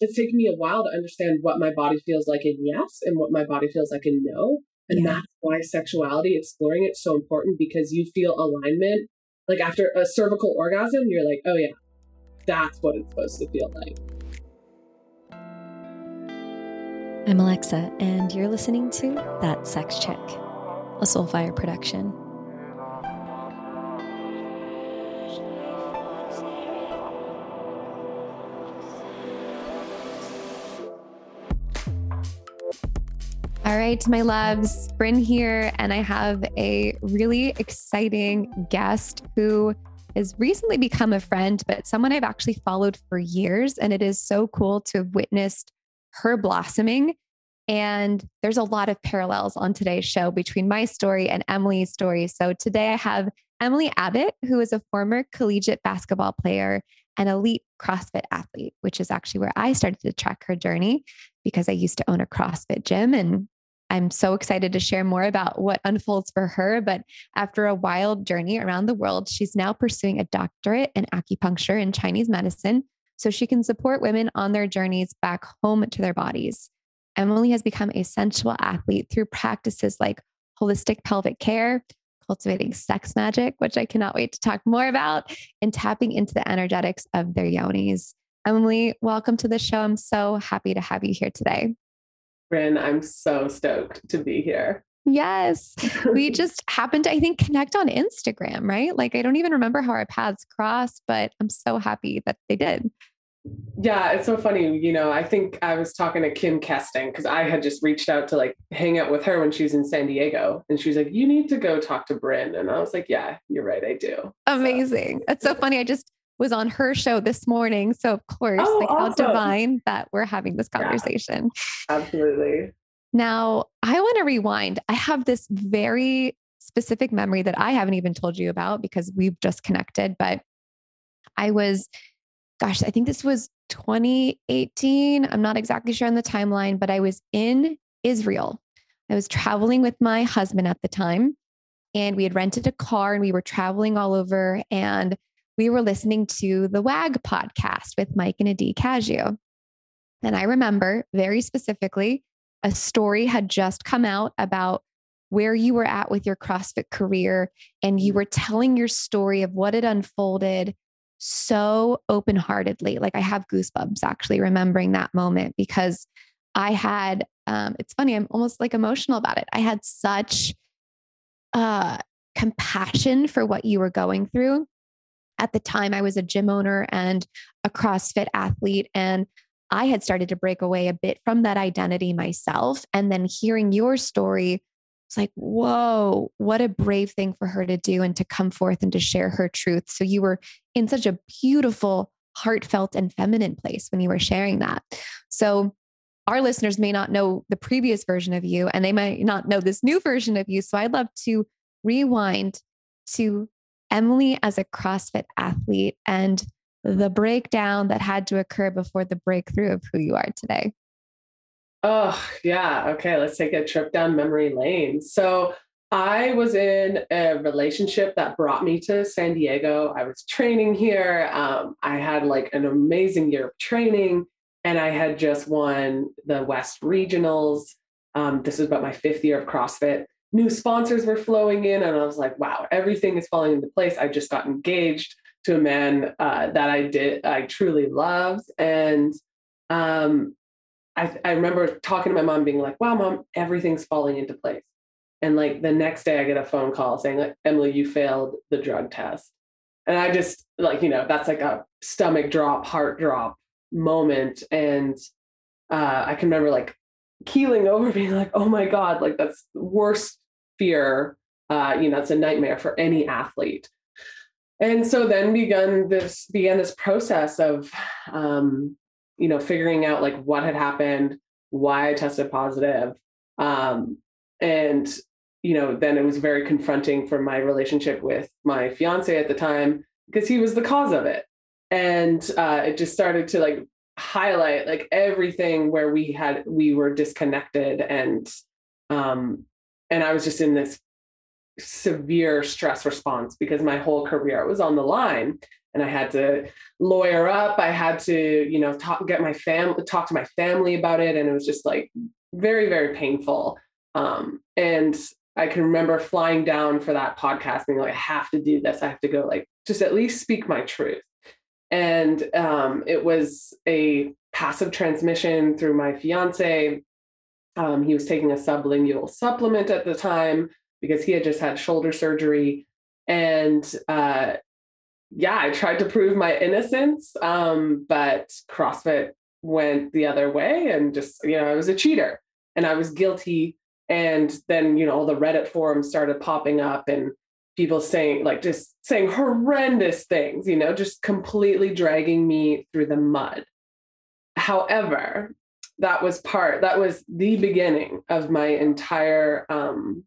it's taken me a while to understand what my body feels like in yes and what my body feels like in no. And yeah. that's why sexuality, exploring it's so important because you feel alignment. Like after a cervical orgasm, you're like, oh yeah, that's what it's supposed to feel like. I'm Alexa, and you're listening to That Sex Chick, a Soulfire production. All right, my loves, Bryn here, and I have a really exciting guest who has recently become a friend, but someone I've actually followed for years. And it is so cool to have witnessed her blossoming. And there's a lot of parallels on today's show between my story and Emily's story. So today I have Emily Abbott, who is a former collegiate basketball player and elite CrossFit athlete, which is actually where I started to track her journey because I used to own a CrossFit gym and I'm so excited to share more about what unfolds for her. But after a wild journey around the world, she's now pursuing a doctorate in acupuncture and Chinese medicine so she can support women on their journeys back home to their bodies. Emily has become a sensual athlete through practices like holistic pelvic care, cultivating sex magic, which I cannot wait to talk more about, and tapping into the energetics of their yonis. Emily, welcome to the show. I'm so happy to have you here today. Bryn, I'm so stoked to be here. Yes. We just happened to, I think, connect on Instagram, right? Like, I don't even remember how our paths crossed, but I'm so happy that they did. Yeah, it's so funny. You know, I think I was talking to Kim Kesting because I had just reached out to like hang out with her when she was in San Diego. And she was like, You need to go talk to Bryn. And I was like, Yeah, you're right. I do. Amazing. So. That's so funny. I just was on her show this morning. So of course, oh, like awesome. how divine that we're having this conversation. Yeah, absolutely. Now, I want to rewind. I have this very specific memory that I haven't even told you about because we've just connected, but I was gosh, I think this was 2018. I'm not exactly sure on the timeline, but I was in Israel. I was traveling with my husband at the time, and we had rented a car and we were traveling all over. And we were listening to the WAG podcast with Mike and Adi Cashew. And I remember very specifically a story had just come out about where you were at with your CrossFit career. And you were telling your story of what had unfolded so open heartedly. Like I have goosebumps actually remembering that moment because I had, um, it's funny, I'm almost like emotional about it. I had such uh, compassion for what you were going through at the time, I was a gym owner and a CrossFit athlete. And I had started to break away a bit from that identity myself. And then hearing your story, it's like, whoa, what a brave thing for her to do and to come forth and to share her truth. So you were in such a beautiful, heartfelt, and feminine place when you were sharing that. So our listeners may not know the previous version of you and they might not know this new version of you. So I'd love to rewind to Emily as a CrossFit athlete and the breakdown that had to occur before the breakthrough of who you are today. Oh, yeah. Okay, let's take a trip down memory lane. So, I was in a relationship that brought me to San Diego. I was training here. Um, I had like an amazing year of training, and I had just won the West Regionals. Um, this was about my fifth year of CrossFit new sponsors were flowing in and i was like wow everything is falling into place. I just got engaged to a man uh, that i did i truly loved and um, I, I remember talking to my mom being like wow mom everything's falling into place. And like the next day i get a phone call saying like emily you failed the drug test. And i just like you know that's like a stomach drop heart drop moment and uh, i can remember like keeling over being like oh my god like that's the worst fear uh, you know it's a nightmare for any athlete. And so then began this began this process of um, you know figuring out like what had happened why i tested positive um, and you know then it was very confronting for my relationship with my fiance at the time because he was the cause of it. And uh, it just started to like highlight like everything where we had we were disconnected and um and i was just in this severe stress response because my whole career was on the line and I had to lawyer up. I had to, you know, talk, get my family, talk to my family about it. And it was just like very, very painful. Um, and I can remember flying down for that podcast being like, I have to do this. I have to go like, just at least speak my truth. And um, it was a passive transmission through my fiance. Um, he was taking a sublingual supplement at the time because he had just had shoulder surgery. And uh, yeah, I tried to prove my innocence, um, but CrossFit went the other way and just, you know, I was a cheater and I was guilty. And then, you know, all the Reddit forums started popping up and people saying, like, just saying horrendous things, you know, just completely dragging me through the mud. However, that was part, that was the beginning of my entire, um,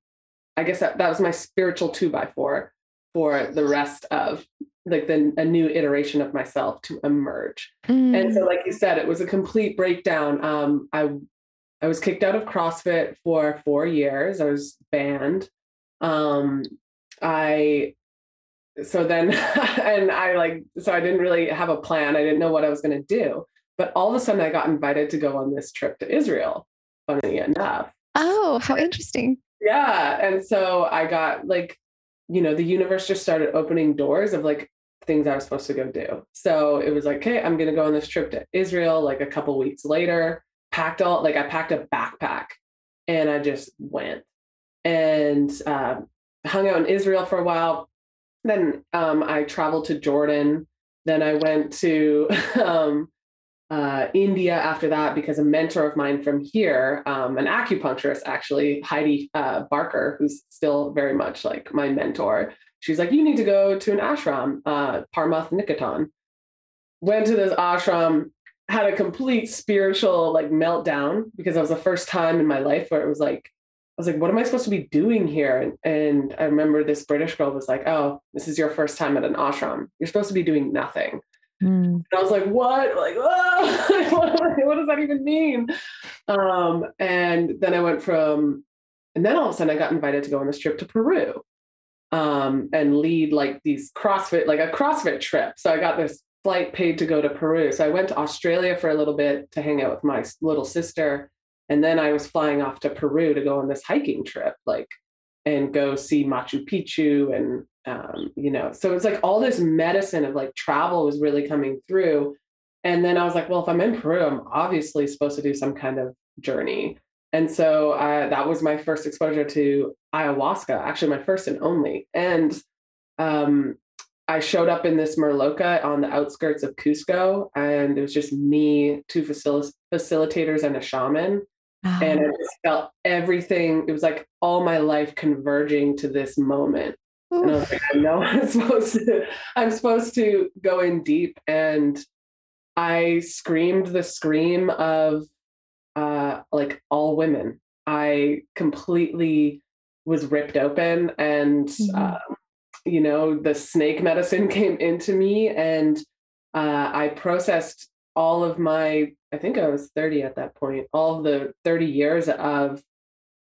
I guess that, that was my spiritual two by four for the rest of like the a new iteration of myself to emerge. Mm. And so, mm. like you said, it was a complete breakdown. Um, I I was kicked out of CrossFit for four years. I was banned. Um, I so then and I like so I didn't really have a plan. I didn't know what I was going to do. But all of a sudden, I got invited to go on this trip to Israel. Funny enough. Oh, how interesting! Yeah, and so I got like you know, the universe just started opening doors of like things I was supposed to go do. So it was like, okay, I'm going to go on this trip to Israel like a couple weeks later, packed all, like I packed a backpack and I just went and uh, hung out in Israel for a while. Then um, I traveled to Jordan. Then I went to um, uh, India after that because a mentor of mine from here, um, an acupuncturist actually, Heidi uh, Barker, who's still very much like my mentor, she's like, you need to go to an ashram, uh, Niketan. Went to this ashram, had a complete spiritual like meltdown because that was the first time in my life where it was like, I was like, what am I supposed to be doing here? And, and I remember this British girl was like, oh, this is your first time at an ashram. You're supposed to be doing nothing. Mm. And I was like, what? Like, what does that even mean? Um, and then I went from, and then all of a sudden I got invited to go on this trip to Peru um, and lead like these CrossFit, like a CrossFit trip. So I got this flight paid to go to Peru. So I went to Australia for a little bit to hang out with my little sister. And then I was flying off to Peru to go on this hiking trip, like, and go see Machu Picchu and um, you know, so it's like all this medicine of like travel was really coming through. And then I was like, well, if I'm in Peru, I'm obviously supposed to do some kind of journey. And so uh, that was my first exposure to ayahuasca, actually my first and only. And um, I showed up in this maloca on the outskirts of Cusco, and it was just me, two facil- facilitators, and a shaman. Oh. And I just felt everything. It was like all my life converging to this moment. And I was like, I know I'm supposed to, I'm supposed to go in deep. And I screamed the scream of uh, like all women. I completely was ripped open and mm-hmm. uh, you know the snake medicine came into me and uh, i processed all of my i think i was 30 at that point all of the 30 years of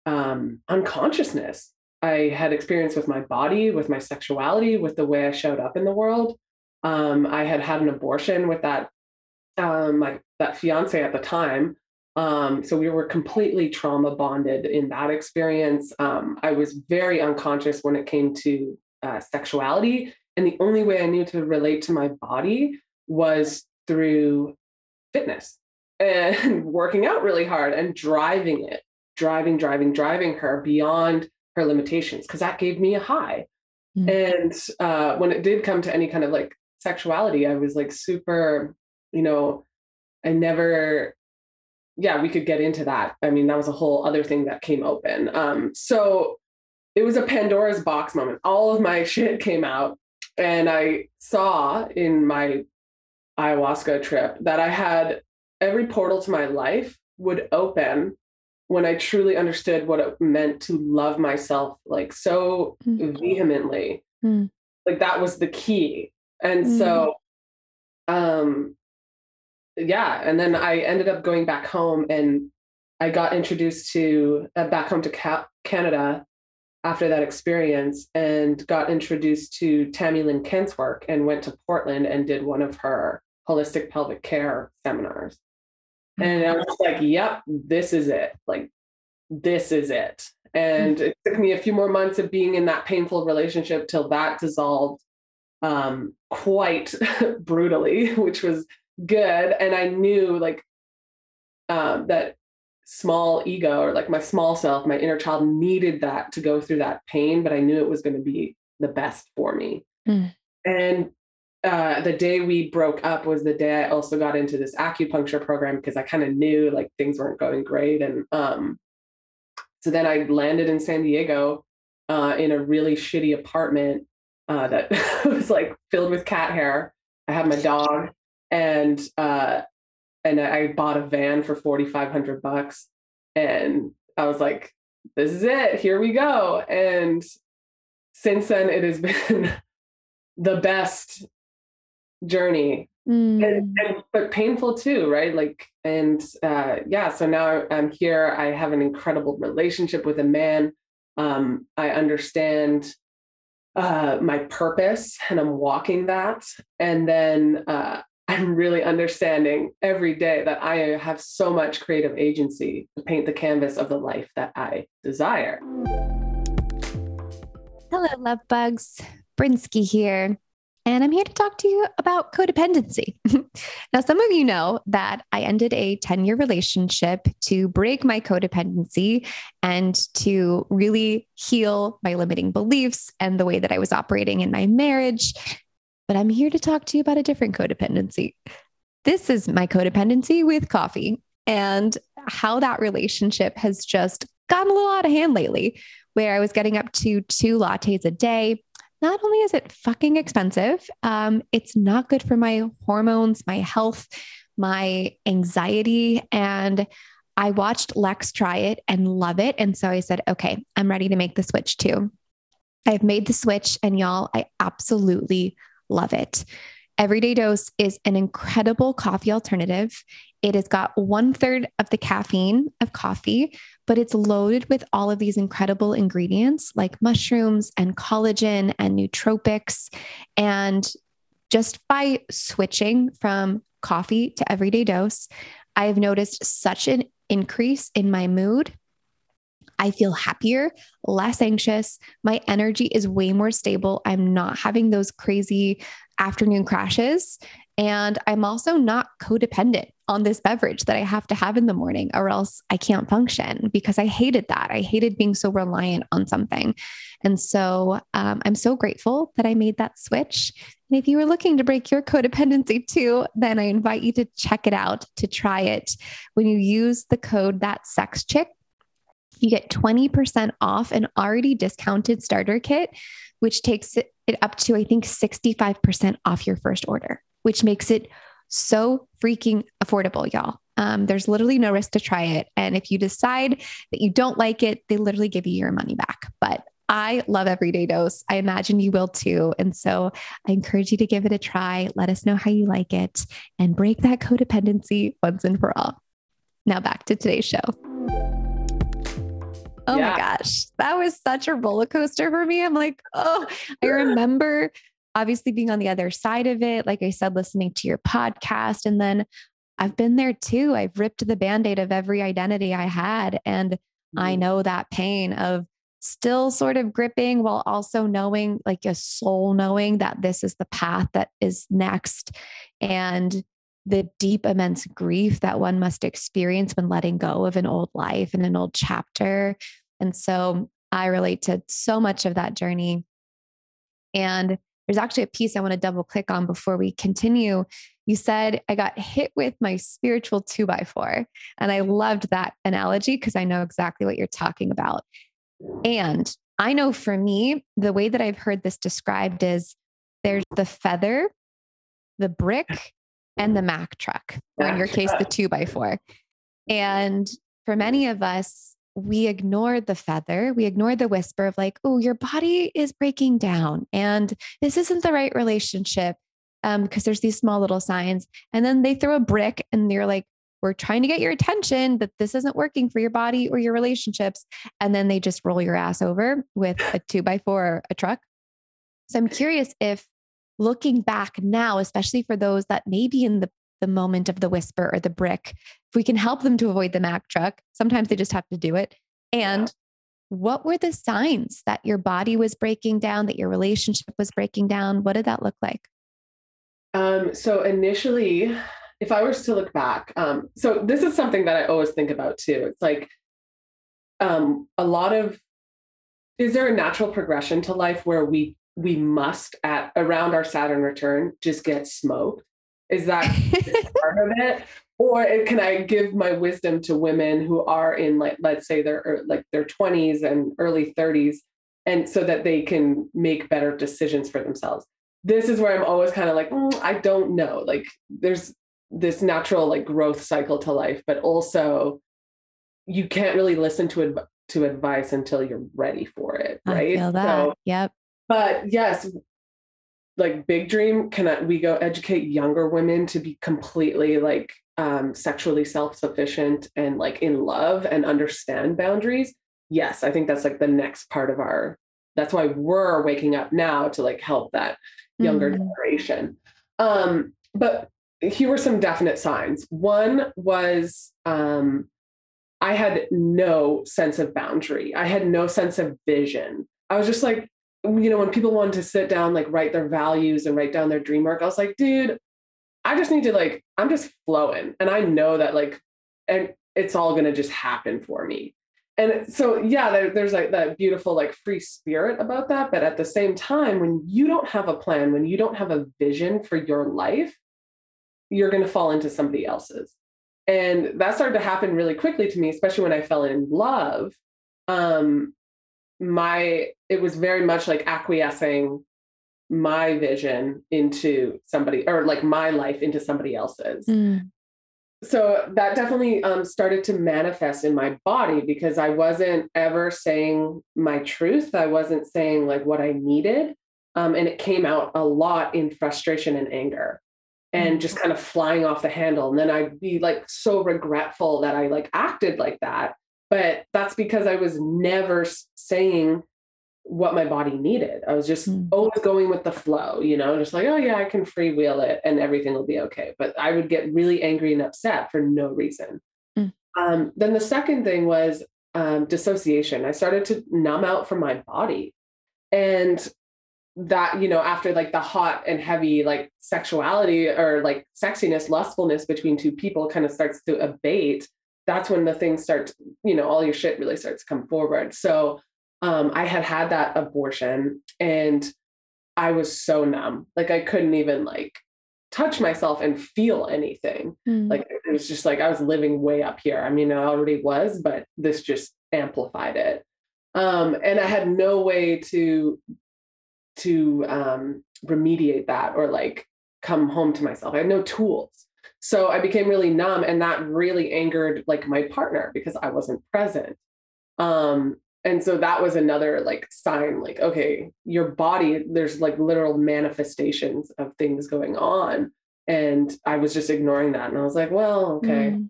um, unconsciousness I had experience with my body, with my sexuality, with the way I showed up in the world. Um, I had had an abortion with that um, my that fiance at the time. Um, so we were completely trauma bonded in that experience. Um, I was very unconscious when it came to uh, sexuality, and the only way I knew to relate to my body was through fitness and working out really hard and driving it, driving, driving, driving her beyond her limitations because that gave me a high. Mm-hmm. And uh, when it did come to any kind of like sexuality, I was like super, you know, I never, yeah, we could get into that. I mean, that was a whole other thing that came open. Um, so it was a Pandora's box moment. All of my shit came out, and I saw in my ayahuasca trip that I had every portal to my life would open when I truly understood what it meant to love myself like so mm. vehemently. Mm. Like that was the key. And mm. so um yeah, and then I ended up going back home and I got introduced to uh, back home to Ca- Canada after that experience and got introduced to Tami Lynn Kent's work and went to Portland and did one of her holistic pelvic care seminars. And I was like, yep, this is it. Like, this is it. And it took me a few more months of being in that painful relationship till that dissolved um, quite brutally, which was good. And I knew like um, that small ego or like my small self, my inner child needed that to go through that pain, but I knew it was going to be the best for me. Mm. And uh, the day we broke up was the day I also got into this acupuncture program because I kind of knew like things weren't going great. And um, so then I landed in San Diego uh, in a really shitty apartment uh, that was like filled with cat hair. I had my dog and uh, and I bought a van for 4,500 bucks. And I was like, this is it. Here we go. And since then, it has been the best journey. Mm. And, and, but painful too, right? Like, and uh, yeah, so now I'm here. I have an incredible relationship with a man. Um, I understand uh, my purpose and I'm walking that. And then uh, I'm really understanding every day that I have so much creative agency to paint the canvas of the life that I desire. Hello, love bugs. brinsky here. And I'm here to talk to you about codependency. now, some of you know that I ended a 10 year relationship to break my codependency and to really heal my limiting beliefs and the way that I was operating in my marriage but I'm here to talk to you about a different codependency. This is my codependency with coffee and how that relationship has just gotten a little out of hand lately, where I was getting up to two lattes a day. Not only is it fucking expensive, um, it's not good for my hormones, my health, my anxiety. And I watched Lex try it and love it. And so I said, okay, I'm ready to make the switch too. I've made the switch, and y'all, I absolutely love it. Everyday Dose is an incredible coffee alternative. It has got one third of the caffeine of coffee, but it's loaded with all of these incredible ingredients like mushrooms and collagen and nootropics. And just by switching from coffee to Everyday Dose, I've noticed such an increase in my mood I feel happier, less anxious. My energy is way more stable. I'm not having those crazy afternoon crashes. And I'm also not codependent on this beverage that I have to have in the morning, or else I can't function because I hated that. I hated being so reliant on something. And so um, I'm so grateful that I made that switch. And if you were looking to break your codependency too, then I invite you to check it out, to try it. When you use the code that sex chick, you get 20% off an already discounted starter kit, which takes it up to, I think, 65% off your first order, which makes it so freaking affordable, y'all. Um, there's literally no risk to try it. And if you decide that you don't like it, they literally give you your money back. But I love Everyday Dose. I imagine you will too. And so I encourage you to give it a try. Let us know how you like it and break that codependency once and for all. Now back to today's show. Oh yeah. my gosh. That was such a roller coaster for me. I'm like, oh, I remember obviously being on the other side of it. Like I said, listening to your podcast. And then I've been there too. I've ripped the band aid of every identity I had. And mm-hmm. I know that pain of still sort of gripping while also knowing, like a soul knowing that this is the path that is next. And the deep, immense grief that one must experience when letting go of an old life and an old chapter. And so I relate to so much of that journey. And there's actually a piece I want to double click on before we continue. You said, I got hit with my spiritual two by four. And I loved that analogy because I know exactly what you're talking about. And I know for me, the way that I've heard this described is there's the feather, the brick, and the Mack truck, or in your case, the two by four. And for many of us, we ignore the feather, we ignore the whisper of like, oh, your body is breaking down and this isn't the right relationship. Um, because there's these small little signs. And then they throw a brick and they're like, we're trying to get your attention that this isn't working for your body or your relationships. And then they just roll your ass over with a two by four, a truck. So I'm curious if looking back now, especially for those that may be in the, the moment of the whisper or the brick, if we can help them to avoid the Mack truck, sometimes they just have to do it. And yeah. what were the signs that your body was breaking down, that your relationship was breaking down? What did that look like? Um, so initially, if I was to look back, um, so this is something that I always think about too. It's like um, a lot of is there a natural progression to life where we we must at around our Saturn return just get smoked? Is that part of it? Or can I give my wisdom to women who are in like let's say their like their 20s and early 30s and so that they can make better decisions for themselves? this is where I'm always kind of like, mm, I don't know. Like there's this natural like growth cycle to life, but also you can't really listen to adv- to advice until you're ready for it, right? I feel that. So, yep. But yes, like big dream, can I, we go educate younger women to be completely like um, sexually self-sufficient and like in love and understand boundaries? Yes, I think that's like the next part of our. That's why we're waking up now to like help that younger mm-hmm. generation. Um, but here were some definite signs. One was um, I had no sense of boundary. I had no sense of vision. I was just like, you know, when people wanted to sit down, like write their values and write down their dream work, I was like, dude, I just need to like, I'm just flowing. And I know that like, and it's all going to just happen for me and so yeah there, there's like that beautiful like free spirit about that but at the same time when you don't have a plan when you don't have a vision for your life you're going to fall into somebody else's and that started to happen really quickly to me especially when i fell in love um my it was very much like acquiescing my vision into somebody or like my life into somebody else's mm so that definitely um, started to manifest in my body because I wasn't ever saying my truth. I wasn't saying like what I needed. Um, and it came out a lot in frustration and anger and just mm-hmm. kind of flying off the handle. And then I'd be like so regretful that I like acted like that. But that's because I was never saying what my body needed. I was just mm. always going with the flow, you know, just like, oh yeah, I can freewheel it and everything will be okay. But I would get really angry and upset for no reason. Mm. Um, then the second thing was um, dissociation. I started to numb out from my body. And that, you know, after like the hot and heavy like sexuality or like sexiness, lustfulness between two people kind of starts to abate, that's when the things start, you know, all your shit really starts to come forward. So um, I had had that abortion and I was so numb. Like I couldn't even like touch myself and feel anything. Mm. Like it was just like I was living way up here. I mean, I already was, but this just amplified it. Um, and I had no way to to um, remediate that or like come home to myself. I had no tools. So I became really numb and that really angered like my partner because I wasn't present. Um, and so that was another like sign like okay your body there's like literal manifestations of things going on and i was just ignoring that and i was like well okay mm.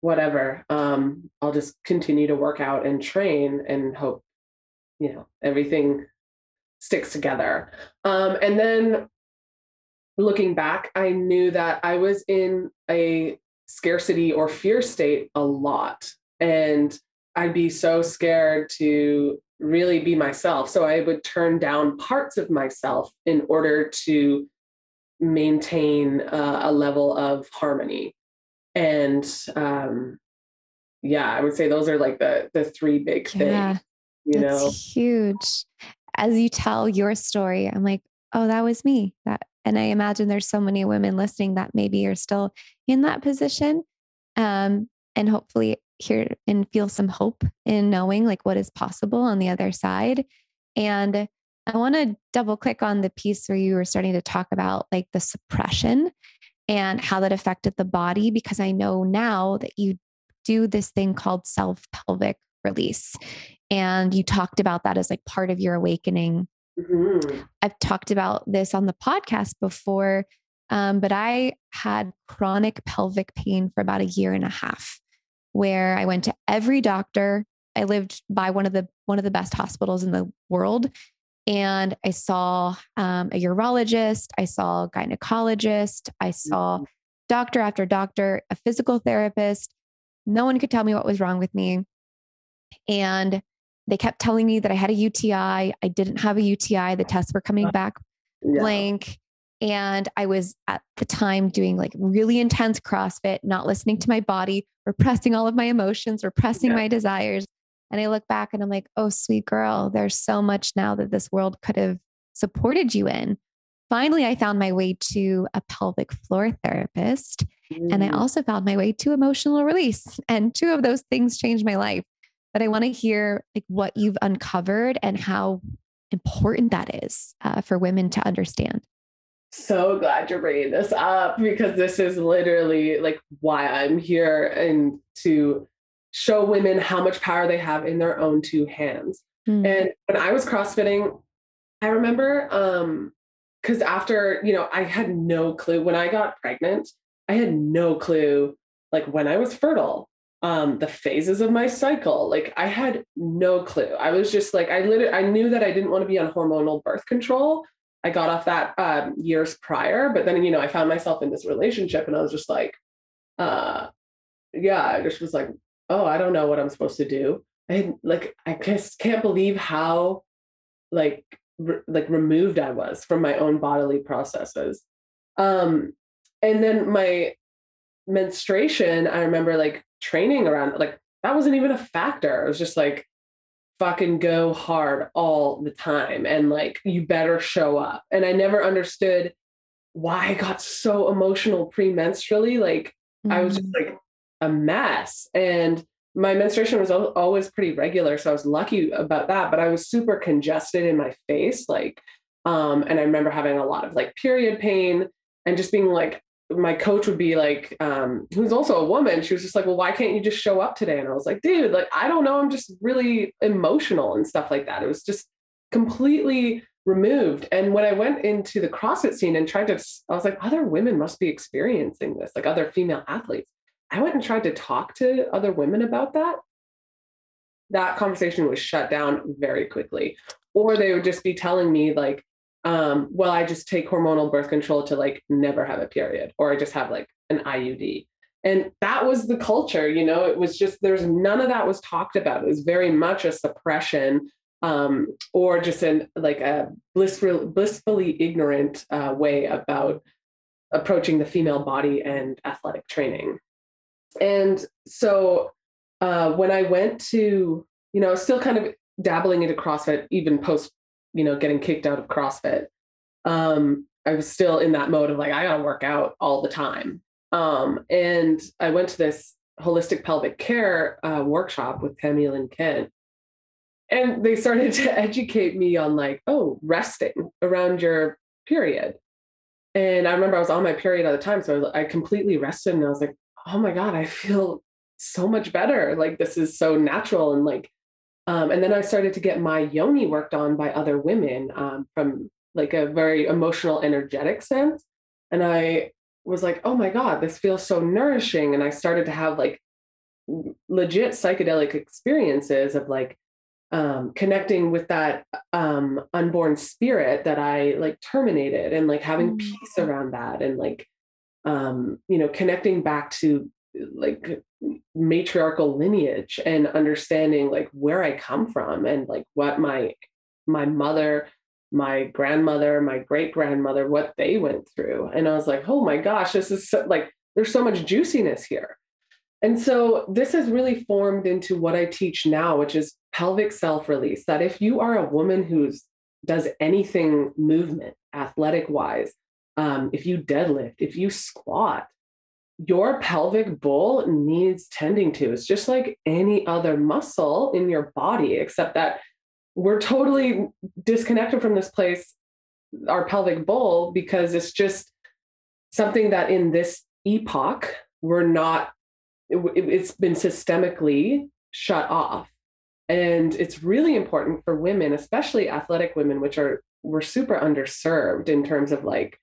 whatever um i'll just continue to work out and train and hope you know everything sticks together um and then looking back i knew that i was in a scarcity or fear state a lot and I'd be so scared to really be myself. So I would turn down parts of myself in order to maintain uh, a level of harmony. And um, yeah, I would say those are like the the three big yeah, things. You know, huge. As you tell your story, I'm like, oh, that was me. That, and I imagine there's so many women listening that maybe are still in that position. Um, and hopefully hear and feel some hope in knowing like what is possible on the other side. And I want to double click on the piece where you were starting to talk about like the suppression and how that affected the body, because I know now that you do this thing called self pelvic release. And you talked about that as like part of your awakening. Mm-hmm. I've talked about this on the podcast before Um, but I had chronic pelvic pain for about a year and a half, where I went to every doctor. I lived by one of the one of the best hospitals in the world, and I saw um, a urologist, I saw a gynecologist, I saw mm-hmm. doctor after doctor, a physical therapist. No one could tell me what was wrong with me. And they kept telling me that I had a UTI. I didn't have a UTI. The tests were coming back yeah. blank. And I was at the time doing like really intense CrossFit, not listening to my body, repressing all of my emotions, repressing yeah. my desires. And I look back and I'm like, oh, sweet girl, there's so much now that this world could have supported you in. Finally, I found my way to a pelvic floor therapist. Mm. And I mm. also found my way to emotional release. And two of those things changed my life. But I want to hear like what you've uncovered and how important that is uh, for women to understand. So glad you're bringing this up because this is literally like why I'm here and to show women how much power they have in their own two hands. Mm. And when I was CrossFitting, I remember um because after, you know, I had no clue when I got pregnant, I had no clue like when I was fertile, um, the phases of my cycle. Like I had no clue. I was just like, I literally I knew that I didn't want to be on hormonal birth control. I got off that um, years prior, but then you know I found myself in this relationship, and I was just like, uh, yeah, I just was like, oh, I don't know what I'm supposed to do. I like I just can't believe how like re- like removed I was from my own bodily processes. Um and then my menstruation, I remember like training around like that wasn't even a factor. It was just like fucking go hard all the time and like you better show up. And I never understood why I got so emotional premenstrually. Like mm-hmm. I was just mm. like a mess. And my menstruation was always pretty regular. So I was lucky about that, but I was super congested in my face. Like, um, and I remember having a lot of like period pain and just being like, my coach would be like, um, who's also a woman, she was just like, Well, why can't you just show up today? And I was like, dude, like, I don't know. I'm just really emotional and stuff like that. It was just completely removed. And when I went into the CrossFit scene and tried to, I was like, other women must be experiencing this, like other female athletes. I went and tried to talk to other women about that. That conversation was shut down very quickly. Or they would just be telling me, like, um, well, I just take hormonal birth control to like never have a period, or I just have like an IUD. And that was the culture, you know, it was just there's none of that was talked about. It was very much a suppression um, or just an like a blissful, blissfully ignorant uh, way about approaching the female body and athletic training. And so uh, when I went to, you know, still kind of dabbling into CrossFit, even post, you know, getting kicked out of CrossFit, um, I was still in that mode of like, I gotta work out all the time. Um, and I went to this holistic pelvic care uh, workshop with Tami Lynn Kent. And they started to educate me on like, oh, resting around your period. And I remember I was on my period at the time. So I completely rested and I was like, oh my God, I feel so much better. Like this is so natural. And like, um, and then I started to get my yoni worked on by other women um, from like a very emotional, energetic sense. And I was like, oh my God, this feels so nourishing. And I started to have like legit psychedelic experiences of like um, connecting with that um, unborn spirit that I like terminated and like having peace around that and like um, you know, connecting back to like matriarchal lineage and understanding like where I come from and like what my my mother, my grandmother, my great grandmother, what they went through. And I was like, oh my gosh, this is so, like there's so much juiciness here. And so this has really formed into what I teach now, which is pelvic self release. That if you are a woman who's does anything movement, athletic wise, um, if you deadlift, if you squat, your pelvic bowl needs tending to. It's just like any other muscle in your body, except that we're totally disconnected from this place, our pelvic bowl, because it's just something that in this epoch, we're not, it, has been systemically shut off. And it's really important for women, especially athletic women, which are, we're super underserved in terms of like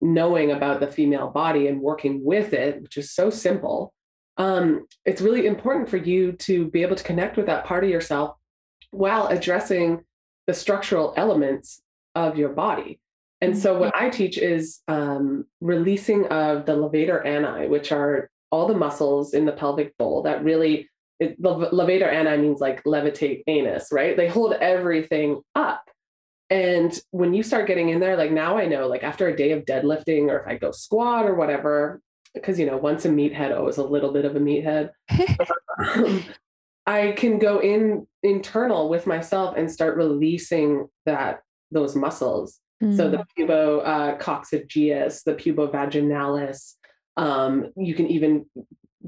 knowing about the female body and working with it, which is so simple, um, it's really important for you to be able to connect with that part of yourself while addressing the structural elements of your body. And so, what I teach is um, releasing of the levator ani, which are all the muscles in the pelvic bowl that really, it, levator ani means like levitate anus, right? They hold everything up. And when you start getting in there, like now I know, like after a day of deadlifting or if I go squat or whatever, because, you know, once a meathead, always a little bit of a meathead. um, I can go in internal with myself and start releasing that those muscles. Mm. So the mm. pubo uh, coccygeus, the pubo Um, you can even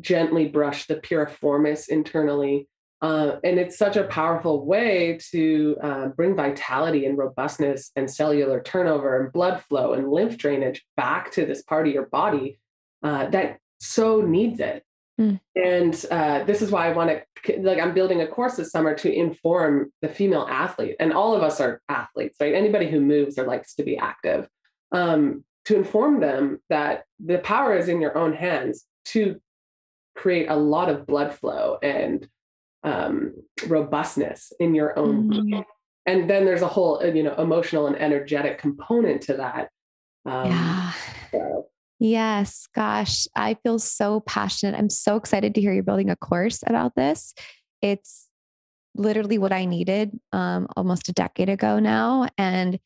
gently brush the piriformis internally. Uh, and it's such a powerful way to uh, bring vitality and robustness and cellular turnover and blood flow and lymph drainage back to this part of your body uh, that so needs it. Mm. And uh, this is why I want to, like, I'm building a course this summer to inform the female athlete. And all of us are athletes, right? Anybody who moves or likes to be active, um, to inform them that the power is in your own hands to create a lot of blood flow and um, robustness in your own mm-hmm. And then there's a whole, uh, you know, emotional and energetic component to that. Um, yeah. So Yes, gosh, I feel so passionate. I'm so excited to hear you're building a course about this. It's literally what I needed um, almost a decade ago now. And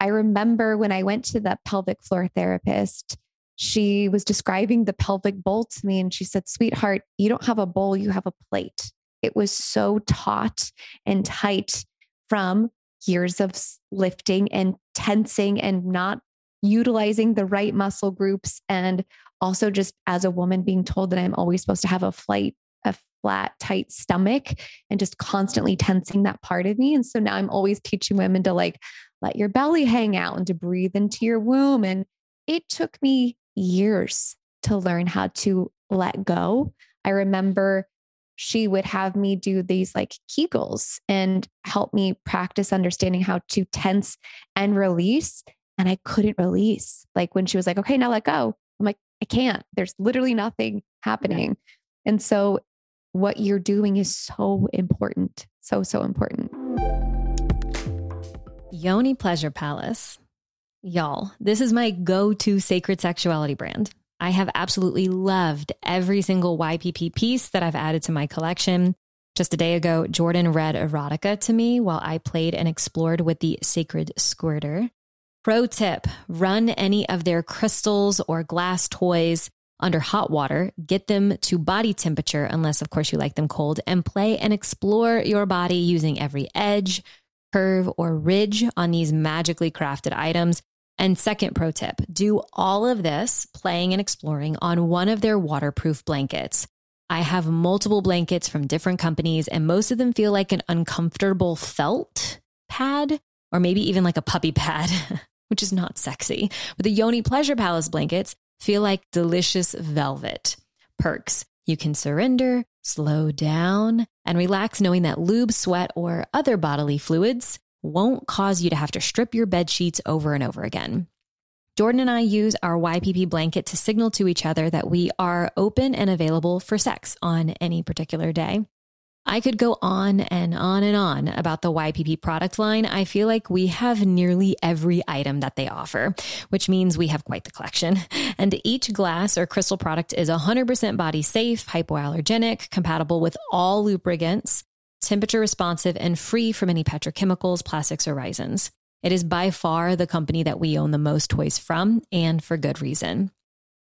I remember when I went to the pelvic floor therapist, she was describing the pelvic bowl to me and she said, Sweetheart, you don't have a bowl, you have a plate. It was so taut and tight from years of lifting and tensing and not utilizing the right muscle groups and also just as a woman being told that I'm always supposed to have a flight a flat tight stomach and just constantly tensing that part of me and so now I'm always teaching women to like let your belly hang out and to breathe into your womb and it took me years to learn how to let go. I remember she would have me do these like Kegels and help me practice understanding how to tense and release and I couldn't release. Like when she was like, okay, now let go. I'm like, I can't. There's literally nothing happening. And so what you're doing is so important. So, so important. Yoni Pleasure Palace. Y'all, this is my go to sacred sexuality brand. I have absolutely loved every single YPP piece that I've added to my collection. Just a day ago, Jordan read erotica to me while I played and explored with the sacred squirter. Pro tip run any of their crystals or glass toys under hot water, get them to body temperature, unless, of course, you like them cold, and play and explore your body using every edge, curve, or ridge on these magically crafted items. And second pro tip do all of this playing and exploring on one of their waterproof blankets. I have multiple blankets from different companies, and most of them feel like an uncomfortable felt pad or maybe even like a puppy pad. which is not sexy, but the Yoni Pleasure Palace blankets feel like delicious velvet. Perks. You can surrender, slow down, and relax knowing that lube, sweat, or other bodily fluids won't cause you to have to strip your bed sheets over and over again. Jordan and I use our YPP blanket to signal to each other that we are open and available for sex on any particular day. I could go on and on and on about the YPP product line. I feel like we have nearly every item that they offer, which means we have quite the collection. And each glass or crystal product is 100% body safe, hypoallergenic, compatible with all lubricants, temperature responsive, and free from any petrochemicals, plastics, or resins. It is by far the company that we own the most toys from, and for good reason.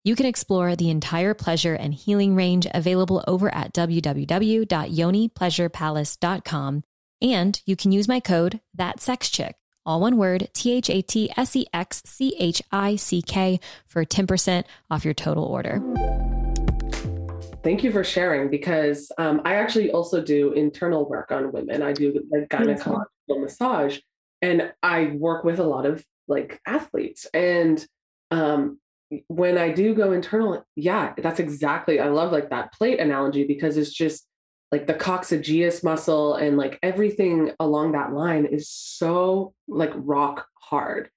You can explore the entire pleasure and healing range available over at www.yonipleasurepalace.com. And you can use my code, that sex chick, all one word, T H A T S E X C H I C K, for 10% off your total order. Thank you for sharing because um, I actually also do internal work on women. I do like gynecological massage and I work with a lot of like athletes. And um, when I do go internal, yeah, that's exactly. I love like that plate analogy because it's just like the coccygeus muscle and like everything along that line is so like rock hard.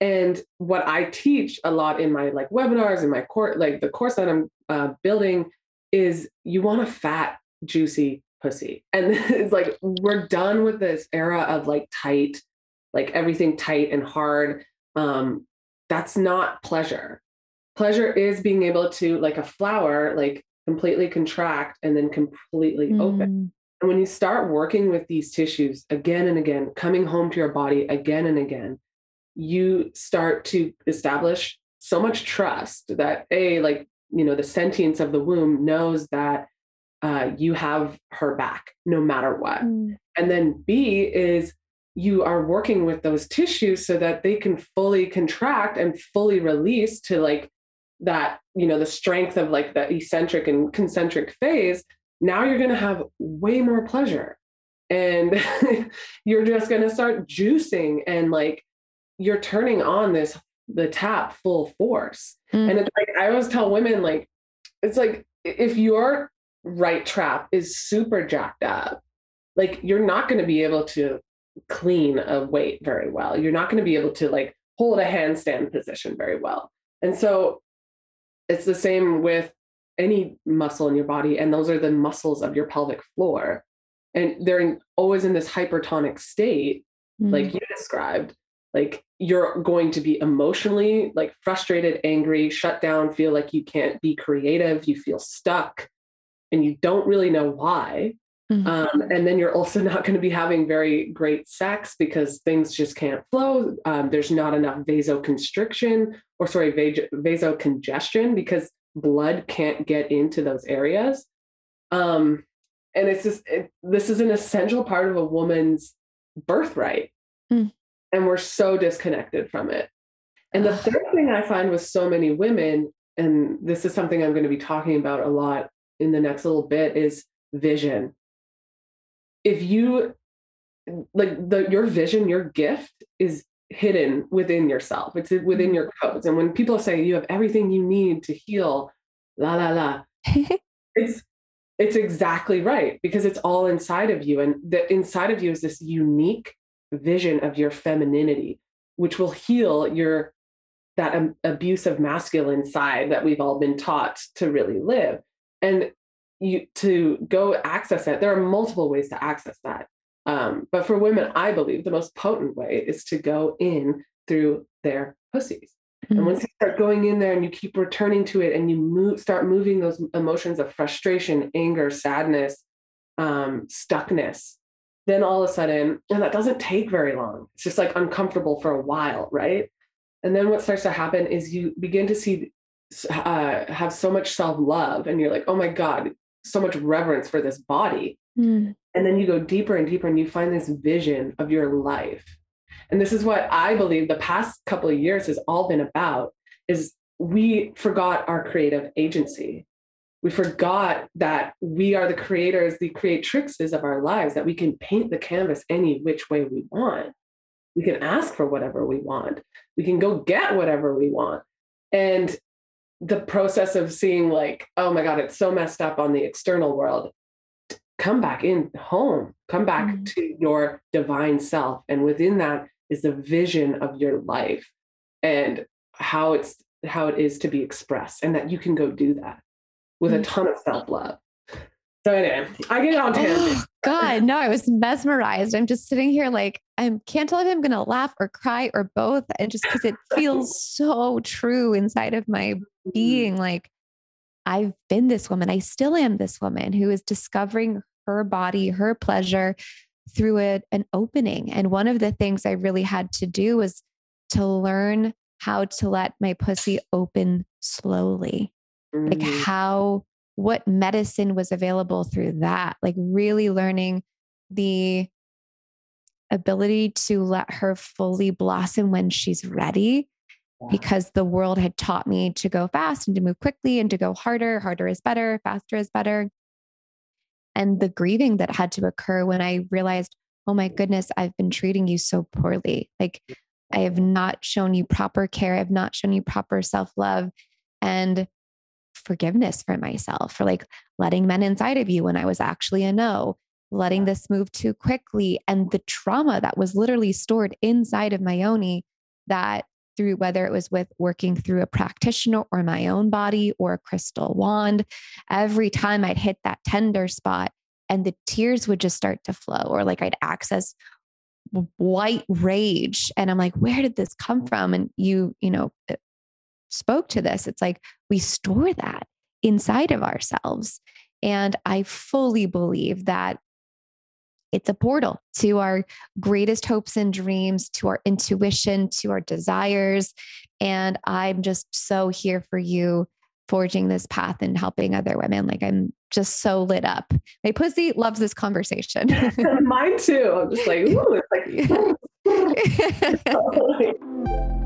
And what I teach a lot in my like webinars and my course, like the course that I'm uh, building, is you want a fat, juicy pussy. And it's like we're done with this era of like tight, like everything tight and hard. Um, that's not pleasure. Pleasure is being able to, like a flower, like completely contract and then completely mm. open. And when you start working with these tissues again and again, coming home to your body again and again, you start to establish so much trust that a like you know the sentience of the womb knows that uh, you have her back no matter what. Mm. and then b is you are working with those tissues so that they can fully contract and fully release to like that you know the strength of like the eccentric and concentric phase. Now you're going to have way more pleasure. And you're just going to start juicing and like you're turning on this the tap full force. Mm. And it's like I always tell women, like, it's like if your right trap is super jacked up, like you're not going to be able to clean a weight very well. You're not going to be able to like hold a handstand position very well. And so it's the same with any muscle in your body. And those are the muscles of your pelvic floor. And they're in, always in this hypertonic state, mm. like you described like you're going to be emotionally like frustrated angry shut down feel like you can't be creative you feel stuck and you don't really know why. Mm-hmm. um, and then you're also not going to be having very great sex because things just can't flow. Um, there's not enough vasoconstriction or sorry vas- vasocongestion because blood can't get into those areas. Um, and it's just it, this is an essential part of a woman's birthright. Mm and we're so disconnected from it. And the third ah. thing I find with so many women, and this is something I'm going to be talking about a lot in the next little bit, is vision. If you like the your vision, your gift is hidden within yourself. It's within your mm-hmm. codes. And when people say you have everything you need to heal, la la la, it's it's exactly right because it's all inside of you. And the inside of you is this unique vision of your femininity, which will heal your that um, abusive masculine side that we've all been taught to really live. And you to go access it, there are multiple ways to access that. Um, but for women, I believe the most potent way is to go in through their pussies. Mm-hmm. And once you start going in there and you keep returning to it and you move, start moving those emotions of frustration, anger, sadness, um, stuckness, then all of a sudden, and that doesn't take very long. It's just like uncomfortable for a while, right? And then what starts to happen is you begin to see, uh, have so much self love, and you're like, oh my God, so much reverence for this body. Mm. And then you go deeper and deeper, and you find this vision of your life. And this is what I believe the past couple of years has all been about is we forgot our creative agency we forgot that we are the creators, the creatrixes of our lives, that we can paint the canvas any which way we want. We can ask for whatever we want. We can go get whatever we want. And the process of seeing, like, oh my God, it's so messed up on the external world. Come back in home, come back mm-hmm. to your divine self. And within that is the vision of your life and how it's how it is to be expressed and that you can go do that with a mm-hmm. ton of self love. So anyway, I get it on tangent. Oh, God, no, I was mesmerized. I'm just sitting here like I can't tell if I'm gonna laugh or cry or both, and just because it feels so true inside of my being. Mm-hmm. Like I've been this woman, I still am this woman who is discovering her body, her pleasure through it, an opening. And one of the things I really had to do was to learn how to let my pussy open slowly mm-hmm. like how what medicine was available through that? Like really learning the ability to let her fully blossom when she's ready yeah. because the world had taught me to go fast and to move quickly and to go harder. Harder is better faster is better. And the grieving that had to occur when i realized oh my goodness i've been treating you so poorly. Like i have not shown you proper care. I've not shown you proper self-love. And forgiveness for myself for like letting men inside of you when I was actually a no, letting this move too quickly, and the trauma that was literally stored inside of my yoni that through whether it was with working through a practitioner or my own body or a crystal wand, every time I'd hit that tender spot and the tears would just start to flow, or like I'd access white rage. And I'm like, where did this come from? And you, you know, uh, spoke to this. It's like we store that inside of ourselves. And I fully believe that it's a portal to our greatest hopes and dreams, to our intuition, to our desires. And I'm just so here for you forging this path and helping other women. Like I'm just so lit up. My pussy loves this conversation. Mine too. I'm just like, ooh, it's like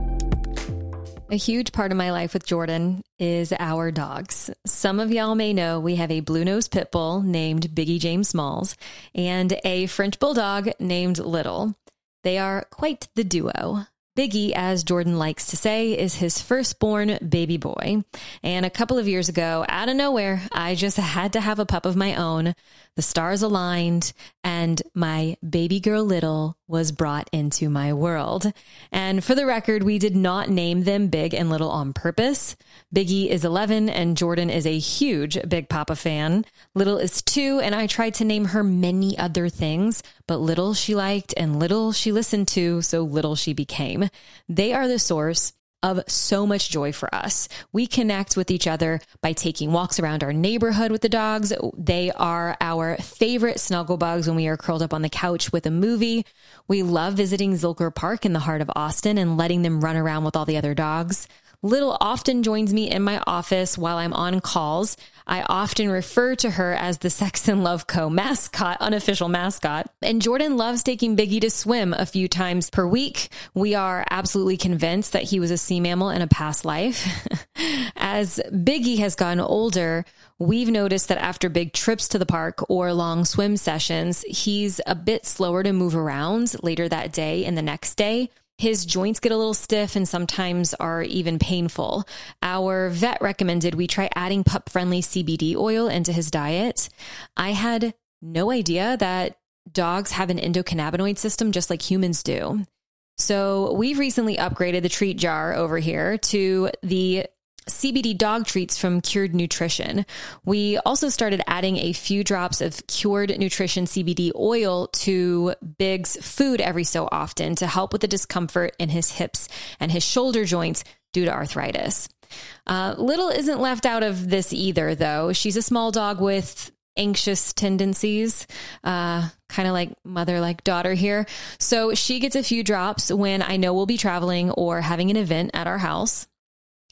A huge part of my life with Jordan is our dogs. Some of y'all may know we have a blue nose pit bull named Biggie James Smalls and a French bulldog named Little. They are quite the duo. Biggie, as Jordan likes to say, is his firstborn baby boy. And a couple of years ago, out of nowhere, I just had to have a pup of my own. The stars aligned, and my baby girl Little was brought into my world. And for the record, we did not name them Big and Little on purpose. Biggie is 11, and Jordan is a huge Big Papa fan. Little is two, and I tried to name her many other things, but Little she liked, and Little she listened to, so Little she became. They are the source of so much joy for us. We connect with each other by taking walks around our neighborhood with the dogs. They are our favorite snuggle bugs when we are curled up on the couch with a movie. We love visiting Zilker Park in the heart of Austin and letting them run around with all the other dogs. Little often joins me in my office while I'm on calls. I often refer to her as the Sex and Love Co mascot, unofficial mascot. And Jordan loves taking Biggie to swim a few times per week. We are absolutely convinced that he was a sea mammal in a past life. as Biggie has gotten older, We've noticed that after big trips to the park or long swim sessions, he's a bit slower to move around later that day and the next day. His joints get a little stiff and sometimes are even painful. Our vet recommended we try adding pup friendly CBD oil into his diet. I had no idea that dogs have an endocannabinoid system just like humans do. So we've recently upgraded the treat jar over here to the CBD dog treats from Cured Nutrition. We also started adding a few drops of Cured Nutrition CBD oil to Big's food every so often to help with the discomfort in his hips and his shoulder joints due to arthritis. Uh, Little isn't left out of this either, though. She's a small dog with anxious tendencies, uh, kind of like mother like daughter here. So she gets a few drops when I know we'll be traveling or having an event at our house.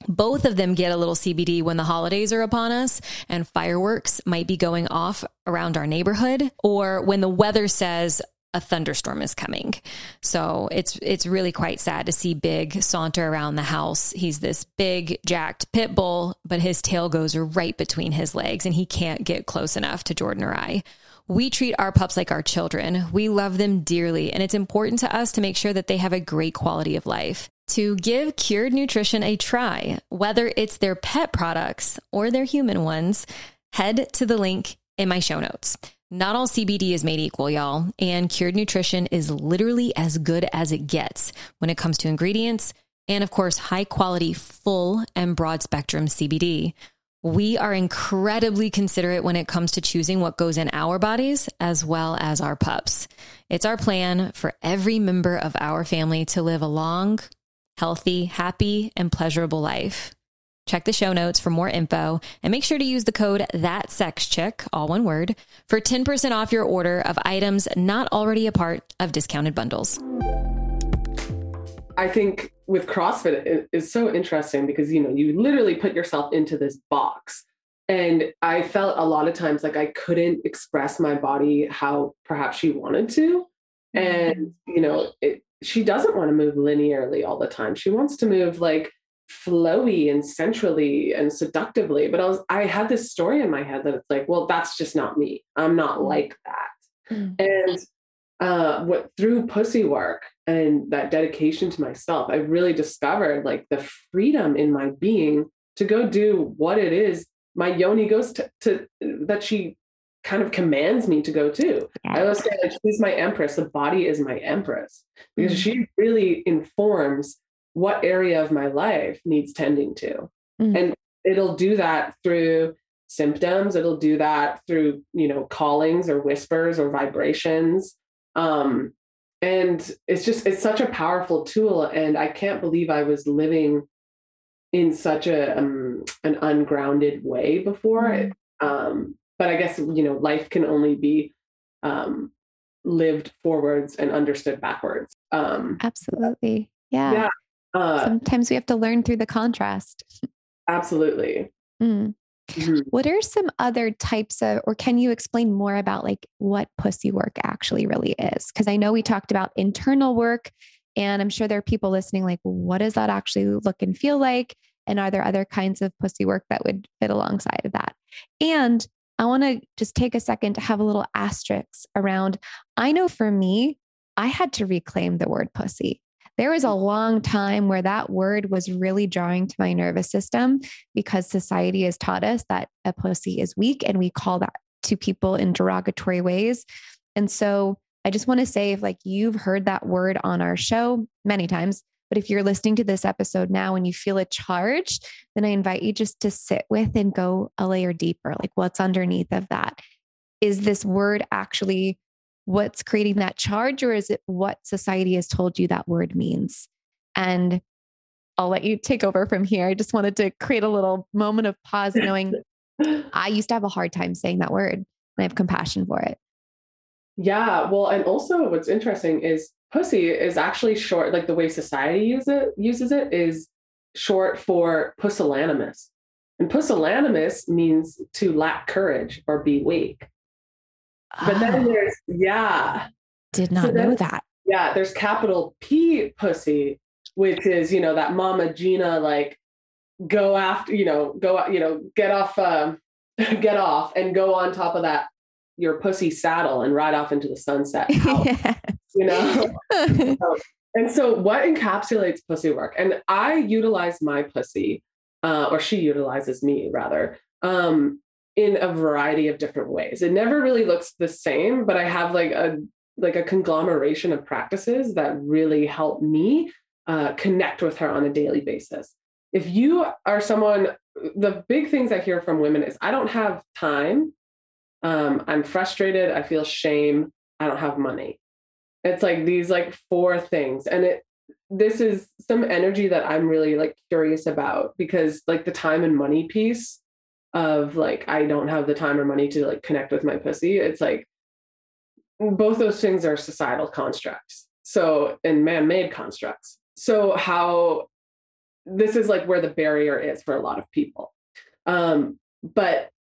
Both of them get a little CBD when the holidays are upon us and fireworks might be going off around our neighborhood or when the weather says a thunderstorm is coming. So it's it's really quite sad to see Big saunter around the house. He's this big jacked pit bull, but his tail goes right between his legs and he can't get close enough to Jordan or I. We treat our pups like our children. We love them dearly, and it's important to us to make sure that they have a great quality of life to give Cured Nutrition a try, whether it's their pet products or their human ones, head to the link in my show notes. Not all CBD is made equal, y'all, and Cured Nutrition is literally as good as it gets when it comes to ingredients and, of course, high quality, full and broad spectrum CBD. We are incredibly considerate when it comes to choosing what goes in our bodies as well as our pups. It's our plan for every member of our family to live a long, healthy, happy, and pleasurable life. Check the show notes for more info and make sure to use the code that sex chick, all one word, for 10% off your order of items not already a part of discounted bundles. I think with CrossFit it is so interesting because you know you literally put yourself into this box and I felt a lot of times like I couldn't express my body how perhaps she wanted to mm-hmm. and you know it, she doesn't want to move linearly all the time. She wants to move like flowy and sensually and seductively. But I was I had this story in my head that it's like, well, that's just not me. I'm not mm. like that. Mm. And uh, what through pussy work and that dedication to myself, I really discovered like the freedom in my being to go do what it is my yoni goes to, to that she kind of commands me to go to. Yeah. I always say like she's my empress. The body is my empress because mm-hmm. she really informs what area of my life needs tending to. Mm. And it'll do that through symptoms. It'll do that through, you know, callings or whispers or vibrations. Um, and it's just, it's such a powerful tool. And I can't believe I was living in such a um, an ungrounded way before. Mm. Um, but I guess, you know, life can only be um, lived forwards and understood backwards. Um, Absolutely. Yeah. yeah. Uh, Sometimes we have to learn through the contrast. Absolutely. Mm. Mm-hmm. What are some other types of, or can you explain more about like what pussy work actually really is? Because I know we talked about internal work, and I'm sure there are people listening like, what does that actually look and feel like? And are there other kinds of pussy work that would fit alongside of that? And I want to just take a second to have a little asterisk around. I know for me, I had to reclaim the word pussy. There was a mm. long time where that word was really drawing to my nervous system because society has taught us that a pussy is weak and we call that to people in derogatory ways. And so I just want to say if like you've heard that word on our show many times, but if you're listening to this episode now and you feel a charge, then I invite you just to sit with and go a layer deeper. Like, what's underneath of that? Is this word actually what's creating that charge, or is it what society has told you that word means? And I'll let you take over from here. I just wanted to create a little moment of pause, knowing I used to have a hard time saying that word and I have compassion for it. Yeah. Well, and also what's interesting is pussy is actually short, like the way society use it, uses it is short for pusillanimous. And pusillanimous means to lack courage or be weak. But then ah. there's, yeah. Did not so know that. Yeah, there's capital P pussy, which is, you know, that Mama Gena, like go after, you know, go, you know, get off, um, get off and go on top of that, your pussy saddle and ride off into the sunset. you know? and so what encapsulates pussy work? And I utilize my pussy, uh, or she utilizes me rather, um, in a variety of different ways. It never really looks the same, but I have like a like a conglomeration of practices that really help me uh, connect with her on a daily basis. If you are someone, the big things I hear from women is I don't have time. Um, I'm frustrated. I feel shame. I don't have money. It's like these like four things. And it this is some energy that I'm really like curious about because like the time and money piece of like I don't have the time or money to like connect with my pussy. It's like both those things are societal constructs. So and man-made constructs. So how this is like where the barrier is for a lot of people. Um, but